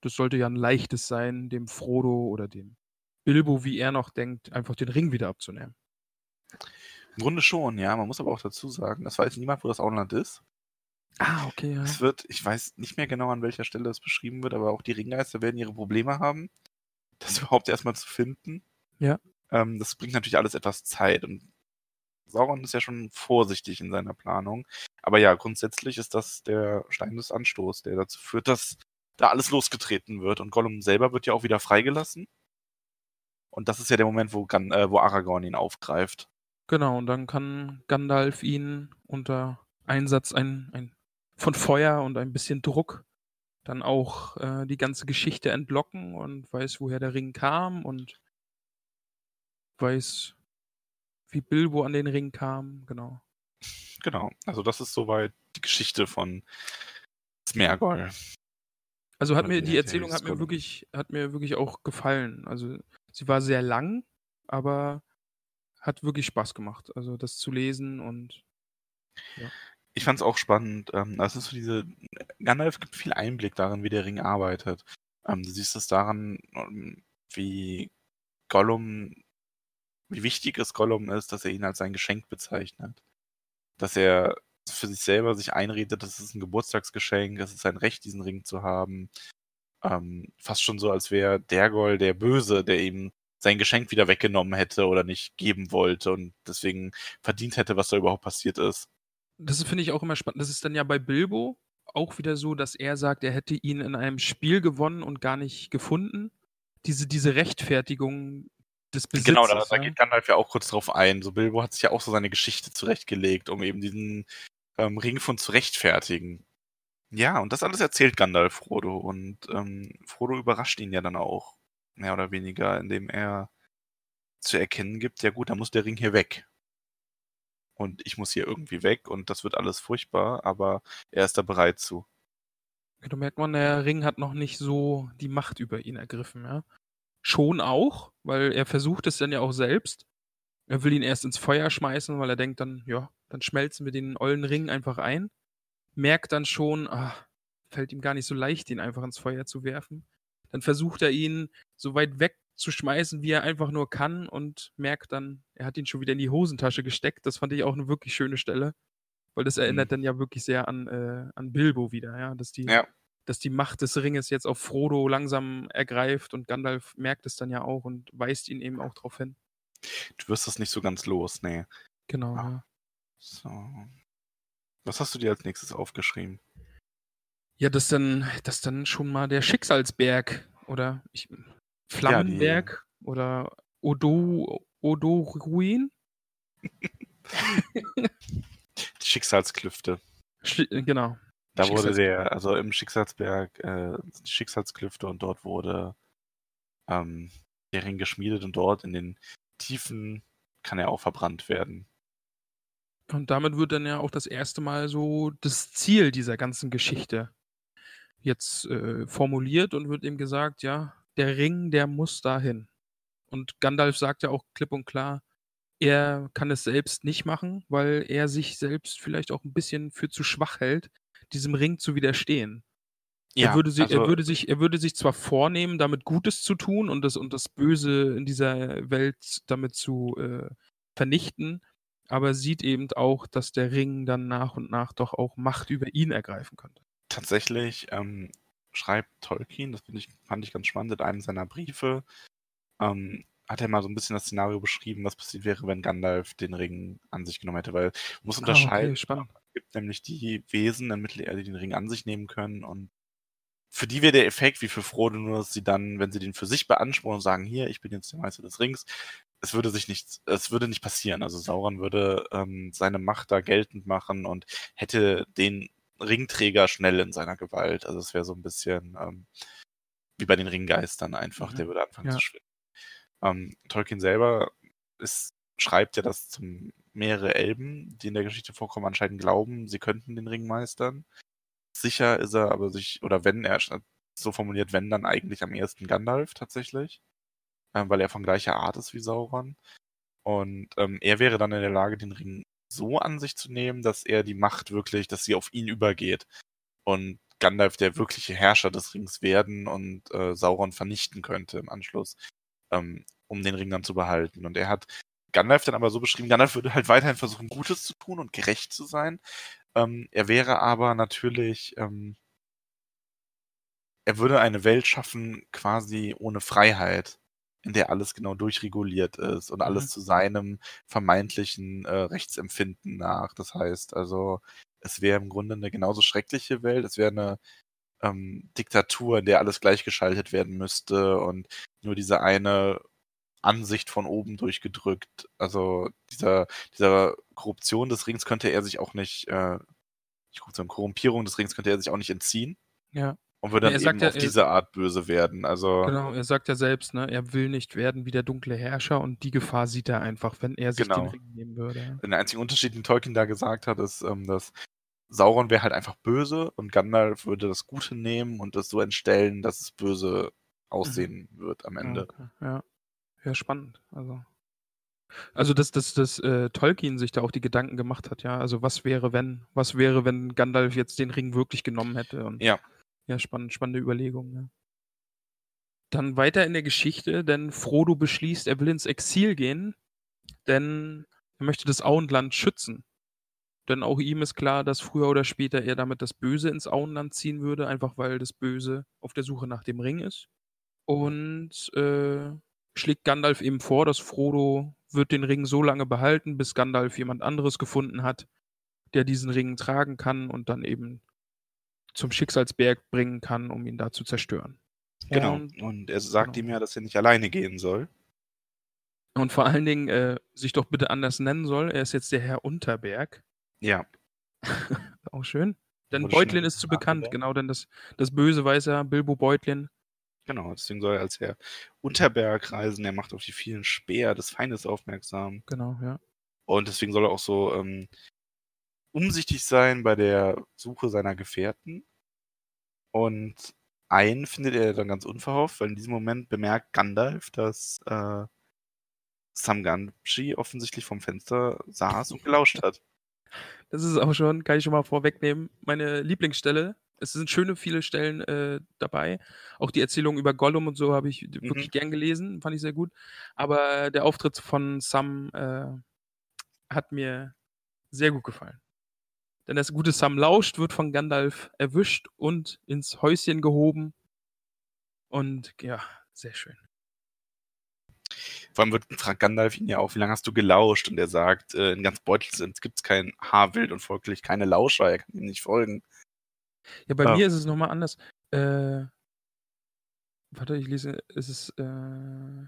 das sollte ja ein leichtes sein, dem Frodo oder dem Bilbo, wie er noch denkt, einfach den Ring wieder abzunehmen. Im Grunde schon, ja. Man muss aber auch dazu sagen, das weiß niemand, wo das Auenland ist. Ah, okay, ja. Es wird, ich weiß nicht mehr genau, an welcher Stelle es beschrieben wird, aber auch die Ringgeister werden ihre Probleme haben, das überhaupt erstmal zu finden. Ja. Ähm, das bringt natürlich alles etwas Zeit und Sauron ist ja schon vorsichtig in seiner Planung. Aber ja, grundsätzlich ist das der Stein des Anstoßes, der dazu führt, dass da alles losgetreten wird. Und Gollum selber wird ja auch wieder freigelassen. Und das ist ja der Moment, wo, Gan äh, wo Aragorn ihn aufgreift. Genau, und dann kann Gandalf ihn unter Einsatz ein, ein, von Feuer und ein bisschen Druck dann auch äh, die ganze Geschichte entlocken und weiß, woher der Ring kam und weiß, wie Bilbo an den Ring kam. Genau. Genau. Also das ist soweit die Geschichte von Smergol. Also hat mir die Erzählung hat mir wirklich hat mir wirklich auch gefallen. Also sie war sehr lang, aber hat wirklich Spaß gemacht. Also das zu lesen und Ich fand es auch spannend. Ähm, das ist so diese. Gandalf gibt viel Einblick darin, wie der Ring arbeitet. Ähm, du siehst es daran, ähm, wie Gollum, wie wichtig es Gollum ist, dass er ihn als sein Geschenk bezeichnet. Dass er für sich selber sich einredet, das ist ein Geburtstagsgeschenk, es ist sein Recht, diesen Ring zu haben. Ähm, fast schon so, als wäre Dergol der Böse, der ihm sein Geschenk wieder weggenommen hätte oder nicht geben wollte und deswegen verdient hätte, was da überhaupt passiert ist. Das finde ich auch immer spannend. Das ist dann ja bei Bilbo auch wieder so, dass er sagt, er hätte ihn in einem Spiel gewonnen und gar nicht gefunden. Diese, diese Rechtfertigung des Besitzes. Genau, da, da ja. geht Gandalf ja auch kurz drauf ein. So Bilbo hat sich ja auch so seine Geschichte zurechtgelegt, um eben diesen ähm, Ringfund zu rechtfertigen. Ja, und das alles erzählt Gandalf Frodo und ähm, Frodo überrascht ihn ja dann auch, mehr oder weniger, indem er zu erkennen gibt, ja gut, dann muss der Ring hier weg. Und ich muss hier irgendwie weg und das wird alles furchtbar, aber er ist da bereit zu. Da merkt man, der Ring hat noch nicht so die Macht über ihn ergriffen, ja. Schon auch, weil er versucht es dann ja auch selbst. Er will ihn erst ins Feuer schmeißen, weil er denkt dann, ja, dann schmelzen wir den ollen Ring einfach ein. Merkt dann schon, ah, fällt ihm gar nicht so leicht, ihn einfach ins Feuer zu werfen. Dann versucht er ihn so weit wegzuschmeißen, wie er einfach nur kann und merkt dann, er hat ihn schon wieder in die Hosentasche gesteckt. Das fand ich auch eine wirklich schöne Stelle, weil das erinnert Mhm. dann ja wirklich sehr an, äh, an Bilbo wieder, ja, dass die, Ja. dass die Macht des Ringes jetzt auf Frodo langsam ergreift und Gandalf merkt es dann ja auch und weist ihn eben auch darauf hin. Du wirst das nicht so ganz los, nee. Genau, Ah. ja. So. Was hast du dir als nächstes aufgeschrieben? Ja, das dann, das dann schon mal der Schicksalsberg oder ich, Flammenberg oder Odo, Odo-Ruin. Die Schicksalsklüfte. Schli- Genau. Da wurde der, also im Schicksalsberg, äh, die Schicksalsklüfte und dort wurde ähm, der Ring geschmiedet und dort in den Tiefen kann er auch verbrannt werden. Und damit wird dann ja auch das erste Mal so das Ziel dieser ganzen Geschichte jetzt äh, formuliert und wird ihm gesagt, ja, der Ring, der muss dahin. Und Gandalf sagt ja auch klipp und klar, er kann es selbst nicht machen, weil er sich selbst vielleicht auch ein bisschen für zu schwach hält, diesem Ring zu widerstehen. Er Ja, würde sich, er also würde sich, er würde sich zwar vornehmen, damit Gutes zu tun und das, und das Böse in dieser Welt damit zu äh, vernichten, aber sieht eben auch, dass der Ring dann nach und nach doch auch Macht über ihn ergreifen könnte. tatsächlich ähm, schreibt Tolkien, das ich, fand ich ganz spannend, in einem seiner Briefe, ähm, hat er mal so ein bisschen das Szenario beschrieben, was passiert wäre, wenn Gandalf den Ring an sich genommen hätte, weil man muss Ah, unterscheiden, okay, spannend. es gibt nämlich die Wesen in Mittelerde, die den Ring an sich nehmen können und für die wäre der Effekt wie für Frodo nur, dass sie dann, wenn sie den für sich beanspruchen und sagen, hier, ich bin jetzt der Meister des Rings, es würde sich nicht, es würde nicht passieren. Also Sauron würde ähm, seine Macht da geltend machen und hätte den Ringträger schnell in seiner Gewalt. Also es wäre so ein bisschen ähm, wie bei den Ringgeistern einfach, Mhm. der würde anfangen Ja. zu schwimmen. Ähm, Tolkien selber ist, schreibt ja, dass zum mehrere Elben, die in der Geschichte vorkommen, anscheinend glauben, sie könnten den Ring meistern. Sicher ist er aber sich, oder wenn er so formuliert, wenn dann eigentlich am ehesten Gandalf tatsächlich, ähm, weil er von gleicher Art ist wie Sauron. Und ähm, er wäre dann in der Lage, den Ring so an sich zu nehmen, dass er die Macht wirklich, dass sie auf ihn übergeht. Und Gandalf der wirkliche Herrscher des Rings werden und äh, Sauron vernichten könnte im Anschluss, ähm, um den Ring dann zu behalten. Und er hat Gandalf dann aber so beschrieben, Gandalf würde halt weiterhin versuchen, Gutes zu tun und gerecht zu sein. Ähm, er wäre aber natürlich, ähm, er würde eine Welt schaffen, quasi ohne Freiheit, in der alles genau durchreguliert ist und alles Mhm. zu seinem vermeintlichen äh, Rechtsempfinden nach. Das heißt also, es wäre im Grunde eine genauso schreckliche Welt, es wäre eine ähm, Diktatur, in der alles gleichgeschaltet werden müsste und nur diese eine Ansicht von oben durchgedrückt. Also dieser, dieser Korruption des Rings könnte er sich auch nicht, äh, nicht Korruption, Korrumpierung des Rings könnte er sich auch nicht entziehen Ja, und würde dann eben ja, auf diese Art böse werden. Also genau. Er sagt ja selbst, ne, er will nicht werden wie der dunkle Herrscher und die Gefahr sieht er einfach, wenn er sich den Genau. Ring nehmen würde. der einzige Unterschied, den Tolkien da gesagt hat, ist, ähm, dass Sauron wäre halt einfach böse und Gandalf würde das Gute nehmen und das so entstellen, dass es böse aussehen wird am Ende. okay. ja. ja, spannend. Also, also dass, dass, dass äh, Tolkien sich da auch die Gedanken gemacht hat, ja. Also was wäre, wenn, was wäre, wenn Gandalf jetzt den Ring wirklich genommen hätte? Und, Ja. Ja, spannend, spannende Überlegung, ja. Dann weiter in der Geschichte, denn Frodo beschließt, er will ins Exil gehen, denn er möchte das Auenland schützen. Denn auch ihm ist klar, dass früher oder später er damit das Böse ins Auenland ziehen würde, einfach weil das Böse auf der Suche nach dem Ring ist. Und äh, schlägt Gandalf eben vor, dass Frodo wird den Ring so lange behalten, bis Gandalf jemand anderes gefunden hat, der diesen Ring tragen kann und dann eben zum Schicksalsberg bringen kann, um ihn da zu zerstören. Genau. Und, Und er sagt genau. ihm ja, dass er nicht alleine gehen soll. und vor allen Dingen äh, sich doch bitte anders nennen soll. Er ist jetzt der Herr Unterberg. Ja. Auch schön. Denn Wurde Beutlin ist zu bekannt, genau, denn das, das Böse weiß er, Bilbo Beutlin. Genau, deswegen soll er als Herr Unterberg reisen. Er macht auf die vielen Speer des Feindes aufmerksam. Genau, ja. Und deswegen soll er auch so ähm, umsichtig sein bei der Suche seiner Gefährten. Und einen findet er dann ganz unverhofft, weil in diesem Moment bemerkt Gandalf, dass äh, Sam Gamgee offensichtlich vom Fenster saß und gelauscht hat. Das ist auch schon, kann ich schon mal vorwegnehmen, meine Lieblingsstelle. Es sind schöne viele Stellen äh, dabei. Auch die Erzählung über Gollum und so habe ich wirklich gern gelesen, fand ich sehr gut. Aber der Auftritt von Sam äh, hat mir sehr gut gefallen. Denn das gute Sam lauscht, wird von Gandalf erwischt und ins Häuschen gehoben. Und ja, sehr schön. Vor allem wird fragt Gandalf ihn ja auch, wie lange hast du gelauscht? Und er sagt, äh, in ganz Beutlin gibt es kein Haarwild und folglich keine Lauscher, er kann ihm nicht folgen. Ja, bei Ah. mir ist es nochmal anders. Äh, warte, ich lese, es ist, äh,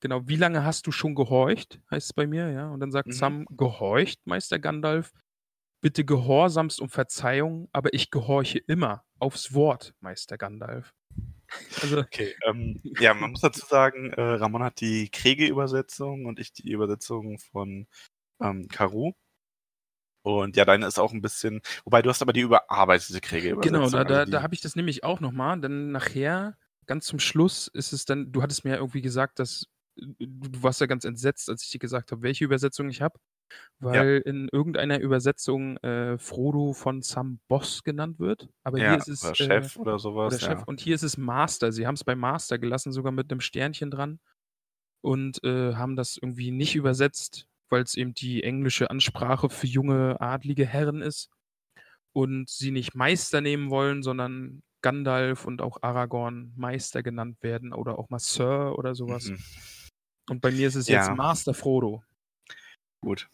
genau, wie lange hast du schon gehorcht, heißt es bei mir, ja. Und dann sagt Mhm. Sam, gehorcht, Meister Gandalf. Bitte gehorsamst um Verzeihung, aber ich gehorche immer aufs Wort, Meister Gandalf. Also, Okay, ähm, ja, man muss dazu sagen, äh, Ramon hat die Kriege-Übersetzung und ich die Übersetzung von ähm, Karu. Und ja, deine ist auch ein bisschen, wobei du hast aber die überarbeitete Kriege Genau, da, da, also da habe ich das nämlich auch nochmal, denn nachher, ganz zum Schluss, ist es dann, du hattest mir ja irgendwie gesagt, dass du warst ja ganz entsetzt, als ich dir gesagt habe, welche Übersetzung ich habe, weil ja. in irgendeiner Übersetzung äh, Frodo von Sam Boss genannt wird. Aber ja, hier ist es. Oder Chef äh, oder sowas. Oder Chef. Und hier ist es Master. Sie haben es bei Master gelassen, sogar mit einem Sternchen dran. Und äh, haben das irgendwie nicht übersetzt, weil es eben die englische Ansprache für junge adlige Herren ist. Und sie nicht Meister nehmen wollen, sondern Gandalf und auch Aragorn Meister genannt werden oder auch mal Sir oder sowas. Mhm. Und bei mir ist es ja. jetzt Master Frodo. Gut.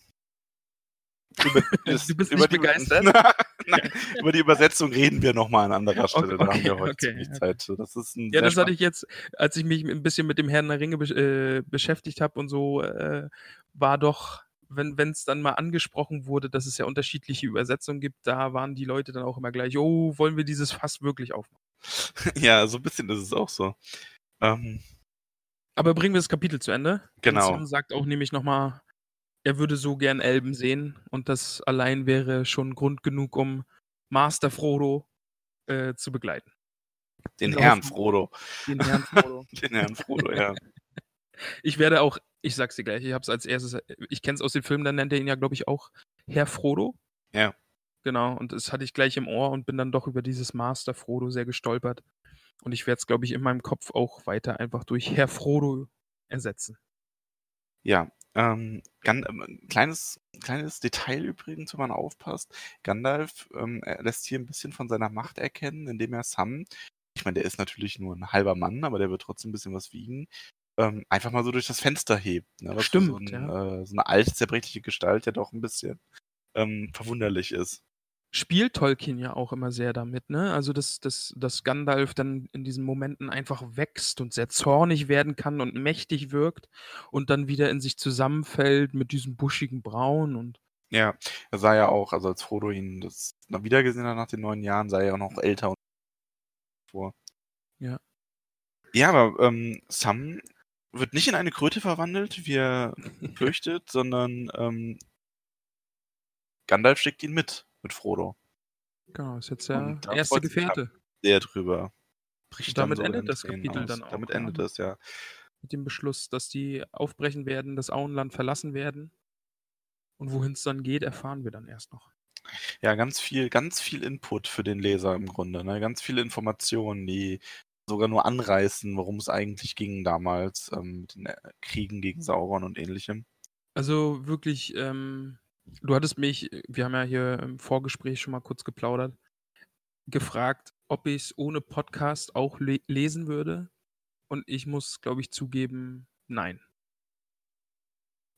Über, du bist über nicht die, begeistert? Nein, über die Übersetzung reden wir nochmal an anderer Stelle. Okay, da haben wir heute okay, ziemlich okay. Zeit. Das ist ein ja, das hatte ich jetzt, als ich mich ein bisschen mit dem Herrn der Ringe äh, beschäftigt habe und so, äh, war doch, wenn es dann mal angesprochen wurde, dass es ja unterschiedliche Übersetzungen gibt, da waren die Leute dann auch immer gleich, oh, wollen wir dieses Fass wirklich aufmachen? ja, so ein bisschen ist es auch so. Ähm, aber bringen wir das Kapitel zu Ende. Genau. Und sagt auch nämlich nochmal, er würde so gern Elben sehen und das allein wäre schon Grund genug, um Master Frodo äh, zu begleiten. Den Herrn Frodo. Den Herrn Frodo. den Herrn Frodo, ja. Ich werde auch, ich sag's dir gleich, ich hab's als erstes, ich kenn's aus dem Film, dann nennt er ihn ja, glaube ich, auch Herr Frodo. Ja. Genau, und das hatte ich gleich im Ohr und bin dann doch über dieses Master Frodo sehr gestolpert. Und ich werde es, glaube ich, in meinem Kopf auch weiter einfach durch Herr Frodo ersetzen. Ja, ähm, Gan ähm, kleines, kleines Detail übrigens, wenn man aufpasst. Gandalf ähm, lässt hier ein bisschen von seiner Macht erkennen, indem er Sam, ich meine, der ist natürlich nur ein halber Mann, aber der wird trotzdem ein bisschen was wiegen, ähm, einfach mal so durch das Fenster hebt. Ne? Was Stimmt, so, ein, ja. äh, so eine alte, zerbrechliche Gestalt, der doch ein bisschen ähm, verwunderlich ist spielt Tolkien ja auch immer sehr damit, ne? Also, dass, dass, dass Gandalf dann in diesen Momenten einfach wächst und sehr zornig werden kann und mächtig wirkt und dann wieder in sich zusammenfällt mit diesem buschigen Braun und. Ja, er sah ja auch, also als Frodo ihn das wiedergesehen hat nach den neun Jahren, sah er auch noch älter und vor. Ja. Ja, aber ähm, Sam wird nicht in eine Kröte verwandelt, wie er fürchtet, sondern ähm, Gandalf schickt ihn mit mit Frodo. Genau, ist jetzt der erste Gefährte. Der drüber. Bricht damit so endet das Kapitel aus. dann auch. Damit endet es, ja. Mit dem Beschluss, dass die aufbrechen werden, das Auenland verlassen werden. Und wohin es dann geht, erfahren wir dann erst noch. Ja, ganz viel, ganz viel Input für den Leser im Grunde. Ne? Ganz viele Informationen, die sogar nur anreißen, worum es eigentlich ging damals ähm, mit den äh, Kriegen gegen Sauron und ähnlichem. Also wirklich ähm, Du hattest mich, wir haben ja hier im Vorgespräch schon mal kurz geplaudert, gefragt, ob ich es ohne Podcast auch le lesen würde. Und ich muss, glaube ich, zugeben, nein.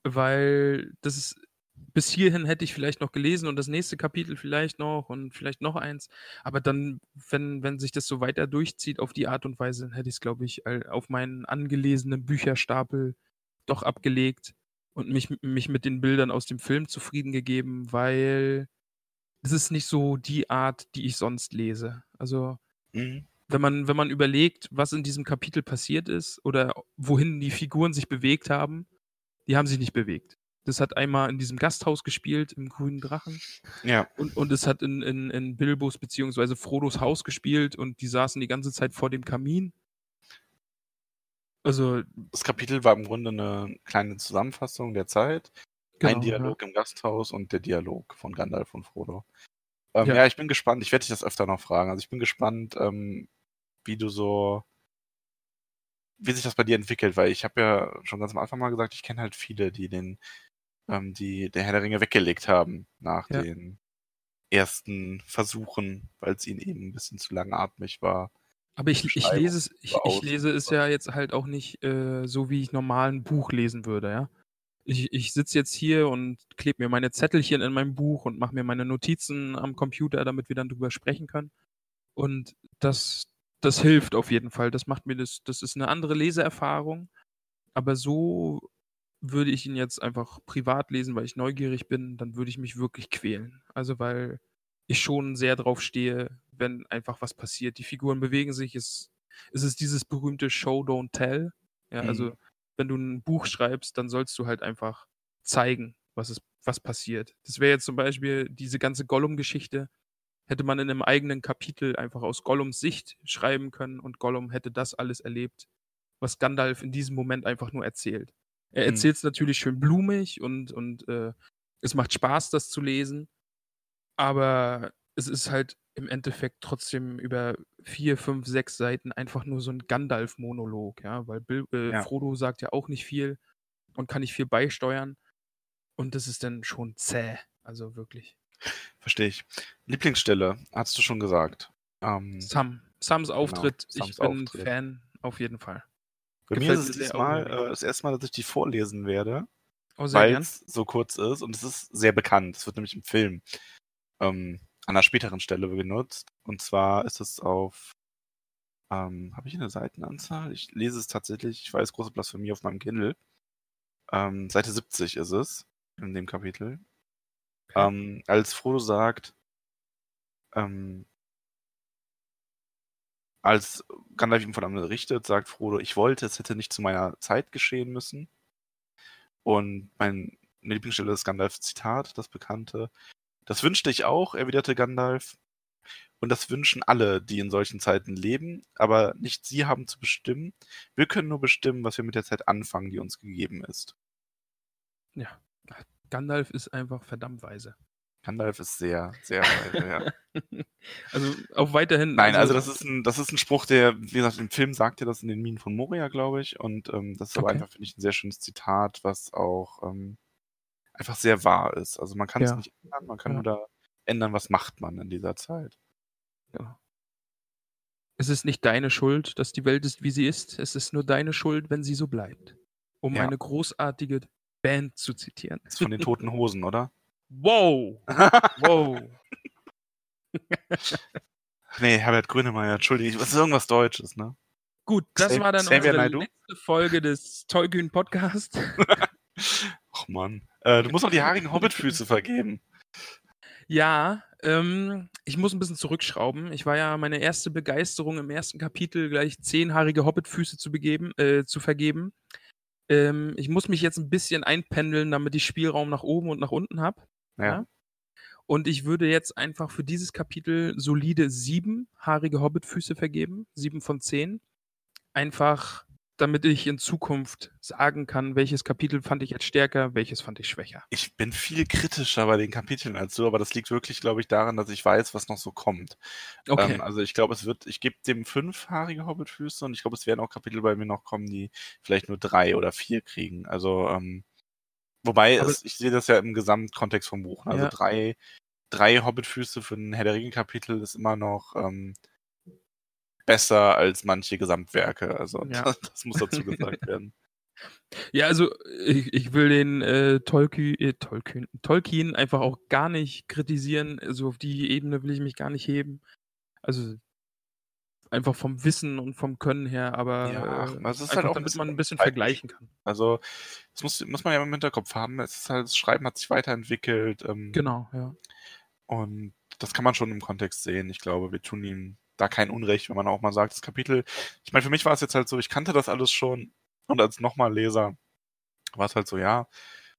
Weil das ist, bis hierhin hätte ich vielleicht noch gelesen und das nächste Kapitel vielleicht noch und vielleicht noch eins. Aber dann, wenn, wenn sich das so weiter durchzieht auf die Art und Weise, dann hätte ich es, glaube ich, auf meinen angelesenen Bücherstapel doch abgelegt und mich, mich mit den Bildern aus dem Film zufrieden gegeben, weil es ist nicht so die Art, die ich sonst lese. Also, mhm. wenn, man, wenn man überlegt, was in diesem Kapitel passiert ist oder wohin die Figuren sich bewegt haben, die haben sich nicht bewegt. Das hat einmal in diesem Gasthaus gespielt, im Grünen Drachen. Ja. Und, und es hat in, in, in Bilbos bzw. Frodos Haus gespielt und die saßen die ganze Zeit vor dem Kamin. Also. Das Kapitel war im Grunde eine kleine Zusammenfassung der Zeit. Genau, ein Dialog ja. im Gasthaus und der Dialog von Gandalf und Frodo. Ähm, ja. ja. ich bin gespannt. Ich werde dich das öfter noch fragen. Also ich bin gespannt, ähm, wie du so, wie sich das bei dir entwickelt, weil ich habe ja schon ganz am Anfang mal gesagt, ich kenne halt viele, die den, ähm, die der Herr der Ringe weggelegt haben nach ja. den ersten Versuchen, weil es ihnen eben ein bisschen zu langatmig war. Aber ich, ich lese es, ich, ich lese es ja jetzt halt auch nicht äh, so, wie ich normal ein Buch lesen würde, ja. Ich, ich sitze jetzt hier und klebe mir meine Zettelchen in meinem Buch und mache mir meine Notizen am Computer, damit wir dann drüber sprechen können. Und das, das hilft auf jeden Fall. Das macht mir das, das ist eine andere Leseerfahrung. Aber so würde ich ihn jetzt einfach privat lesen, weil ich neugierig bin, dann würde ich mich wirklich quälen. Also weil ich schon sehr drauf stehe, wenn einfach was passiert. Die Figuren bewegen sich, es, es ist dieses berühmte Show, don't tell. Ja, also mhm. also wenn du ein Buch schreibst, dann sollst du halt einfach zeigen, was, ist, was passiert. Das wäre jetzt zum Beispiel diese ganze Gollum-Geschichte, hätte man in einem eigenen Kapitel einfach aus Gollums Sicht schreiben können und Gollum hätte das alles erlebt, was Gandalf in diesem Moment einfach nur erzählt. Er Hm. erzählt es natürlich schön blumig und, und äh, es macht Spaß, das zu lesen, aber es ist halt im Endeffekt trotzdem über vier, fünf, sechs Seiten einfach nur so ein Gandalf-Monolog, ja, weil Bil äh, Ja. Frodo sagt ja auch nicht viel und kann nicht viel beisteuern und das ist dann schon zäh, also wirklich. Verstehe ich. Lieblingsstelle, hast du schon gesagt. Ähm, Sam, Sams Auftritt, ich Genau, Sams bin Auftritt. Fan auf jeden Fall. bei mir gefällt ist es mir diesmal äh, das erste Mal, dass ich die vorlesen werde, Oh, weil es so kurz ist und es ist sehr bekannt. Es wird nämlich im Film ähm, an einer späteren Stelle benutzt. Und zwar ist es auf, ähm, habe ich eine Seitenanzahl? Ich lese es tatsächlich, ich weiß, große Blasphemie auf meinem Kindle. Ähm, Seite 70 ist es in dem Kapitel. Okay. Ähm, als Frodo sagt, ähm, als Gandalf ihm von einem richtet, sagt Frodo, ich wollte, es hätte nicht zu meiner Zeit geschehen müssen. Und mein Lieblingsstelle ist Gandalfs Zitat, das bekannte. Das wünschte ich auch, erwiderte Gandalf. Und das wünschen alle, die in solchen Zeiten leben, aber nicht sie haben zu bestimmen. Wir können nur bestimmen, was wir mit der Zeit anfangen, die uns gegeben ist. Ja. Gandalf ist einfach verdammt weise. Gandalf ist sehr, sehr weise, ja. also auch weiterhin. Nein, also das ist ein, das ist ein Spruch, der, wie gesagt, im Film sagt er das in den Minen von Moria, glaube ich. Und ähm, das ist aber Okay. einfach, finde ich, ein sehr schönes Zitat, was auch ähm, einfach sehr wahr ist. Also man kann es Ja. nicht ändern, man kann Ja. nur da ändern, was macht man in dieser Zeit. Genau. Es ist nicht deine Schuld, dass die Welt ist, wie sie ist. Es ist nur deine Schuld, wenn sie so bleibt. Um Ja. eine großartige Band zu zitieren. Das ist von den toten Hosen, oder? Wow! Wow! nee, Herbert Grönemeyer, entschuldige, was ist irgendwas Deutsches, ne? Gut, das Xav- war dann Xavier unsere Naidoo? letzte Folge des Tollkühn Podcast. Och Mann. Äh, du musst noch die haarigen Hobbitfüße vergeben. Ja, ähm, ich muss ein bisschen zurückschrauben. Ich war ja meine erste Begeisterung im ersten Kapitel, gleich zehnhaarige Hobbitfüße zu, begeben, äh, zu vergeben. Ähm, ich muss mich jetzt ein bisschen einpendeln, damit ich Spielraum nach oben und nach unten habe. Ja. Ja. Und ich würde jetzt einfach für dieses Kapitel solide sieben haarige Hobbitfüße vergeben. Sieben von zehn. Einfach, damit ich in Zukunft sagen kann, welches Kapitel fand ich jetzt stärker, welches fand ich schwächer. Ich bin viel kritischer bei den Kapiteln als du, aber das liegt wirklich, glaube ich, daran, dass ich weiß, was noch so kommt. Okay. Ähm, also ich glaube, es wird, ich gebe dem fünf haarige Hobbitfüße und ich glaube, es werden auch Kapitel bei mir noch kommen, die vielleicht nur drei oder vier kriegen. Also, ähm, wobei es, ich sehe das ja im Gesamtkontext vom Buch. Also Ja. drei, drei Hobbitfüße für ein Herr der Ringe-Kapitel ist immer noch ähm, besser als manche Gesamtwerke. Also Ja. das, das muss dazu gesagt werden. Ja, also ich, ich will den äh, Tolkien, äh, Tolkien, Tolkien einfach auch gar nicht kritisieren. Also auf die Ebene will ich mich gar nicht heben. Also einfach vom Wissen und vom Können her, aber Ja, äh, aber es ist halt auch damit man ein bisschen vergleichen kann. Also das muss, muss man ja im Hinterkopf haben. Es ist halt, das Schreiben hat sich weiterentwickelt. Ähm, Genau, ja. Und das kann man schon im Kontext sehen. Ich glaube, wir tun ihm da kein Unrecht, wenn man auch mal sagt, das Kapitel. Ich meine, für mich war es jetzt halt so, ich kannte das alles schon. Und als nochmal Leser war es halt so, ja,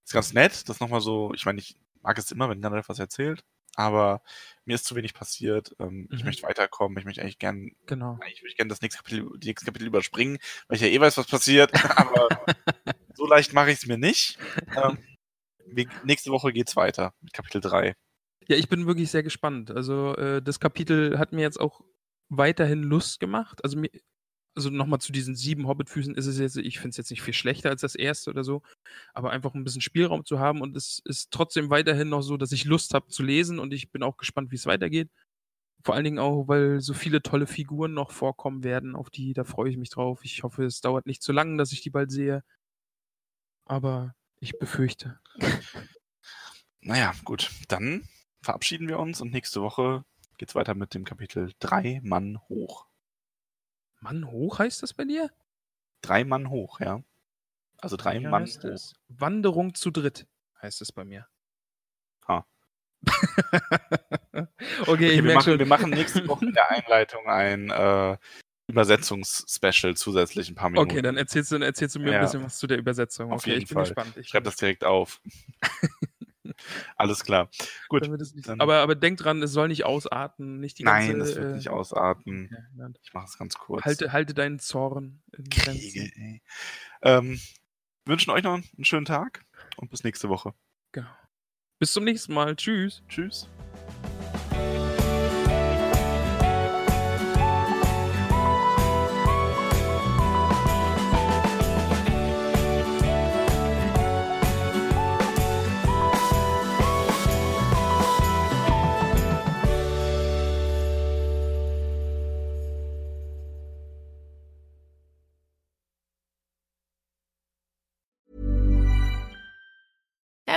ist ganz nett, das nochmal so, ich meine, ich mag es immer, wenn Gandalf was erzählt, aber mir ist zu wenig passiert. Ähm, Ich Mhm. möchte weiterkommen, ich möchte eigentlich gern, Genau. ich gerne das nächste Kapitel, die nächsten Kapitel überspringen, weil ich ja eh weiß, was passiert, aber so leicht mache ich es mir nicht. Ähm, nächste Woche geht's weiter mit Kapitel 3. Ja, ich bin wirklich sehr gespannt. Also äh, das Kapitel hat mir jetzt auch weiterhin Lust gemacht. Also mir, also nochmal zu diesen sieben Hobbitfüßen ist es jetzt, ich finde es jetzt nicht viel schlechter als das erste oder so, aber einfach ein bisschen Spielraum zu haben und es ist trotzdem weiterhin noch so, dass ich Lust habe zu lesen und ich bin auch gespannt, wie es weitergeht. Vor allen Dingen auch, weil so viele tolle Figuren noch vorkommen werden, auf die, da freue ich mich drauf. Ich hoffe, es dauert nicht zu lang, dass ich die bald sehe. Aber ich befürchte. Naja, gut, dann verabschieden wir uns und nächste Woche geht's weiter mit dem Kapitel Drei Mann hoch. Mann hoch heißt das bei dir? Drei Mann hoch, ja. Also drei Wie Mann hoch. es? Wanderung zu dritt heißt es bei mir. Ha. okay, Okay, ich wir, machen, schon. wir machen nächste Woche in der Einleitung ein äh, Übersetzungsspecial zusätzlich ein paar Minuten. Okay, dann erzählst du, dann erzählst du mir Ja. ein bisschen was zu der Übersetzung. Auf okay, jeden ich bin Fall. gespannt. Ich Schreib das direkt auf. Alles klar. Gut. Nicht, aber, aber denk dran, es soll nicht ausarten. Nicht die Nein, ganze, das wird äh, nicht ausarten. ja, Ich mache es ganz kurz. halte, halte deinen Zorn in Kriege, Grenzen. ey. Ähm, wünschen euch noch einen schönen Tag und bis nächste Woche. Genau. Bis zum nächsten Mal. Tschüss. Tschüss.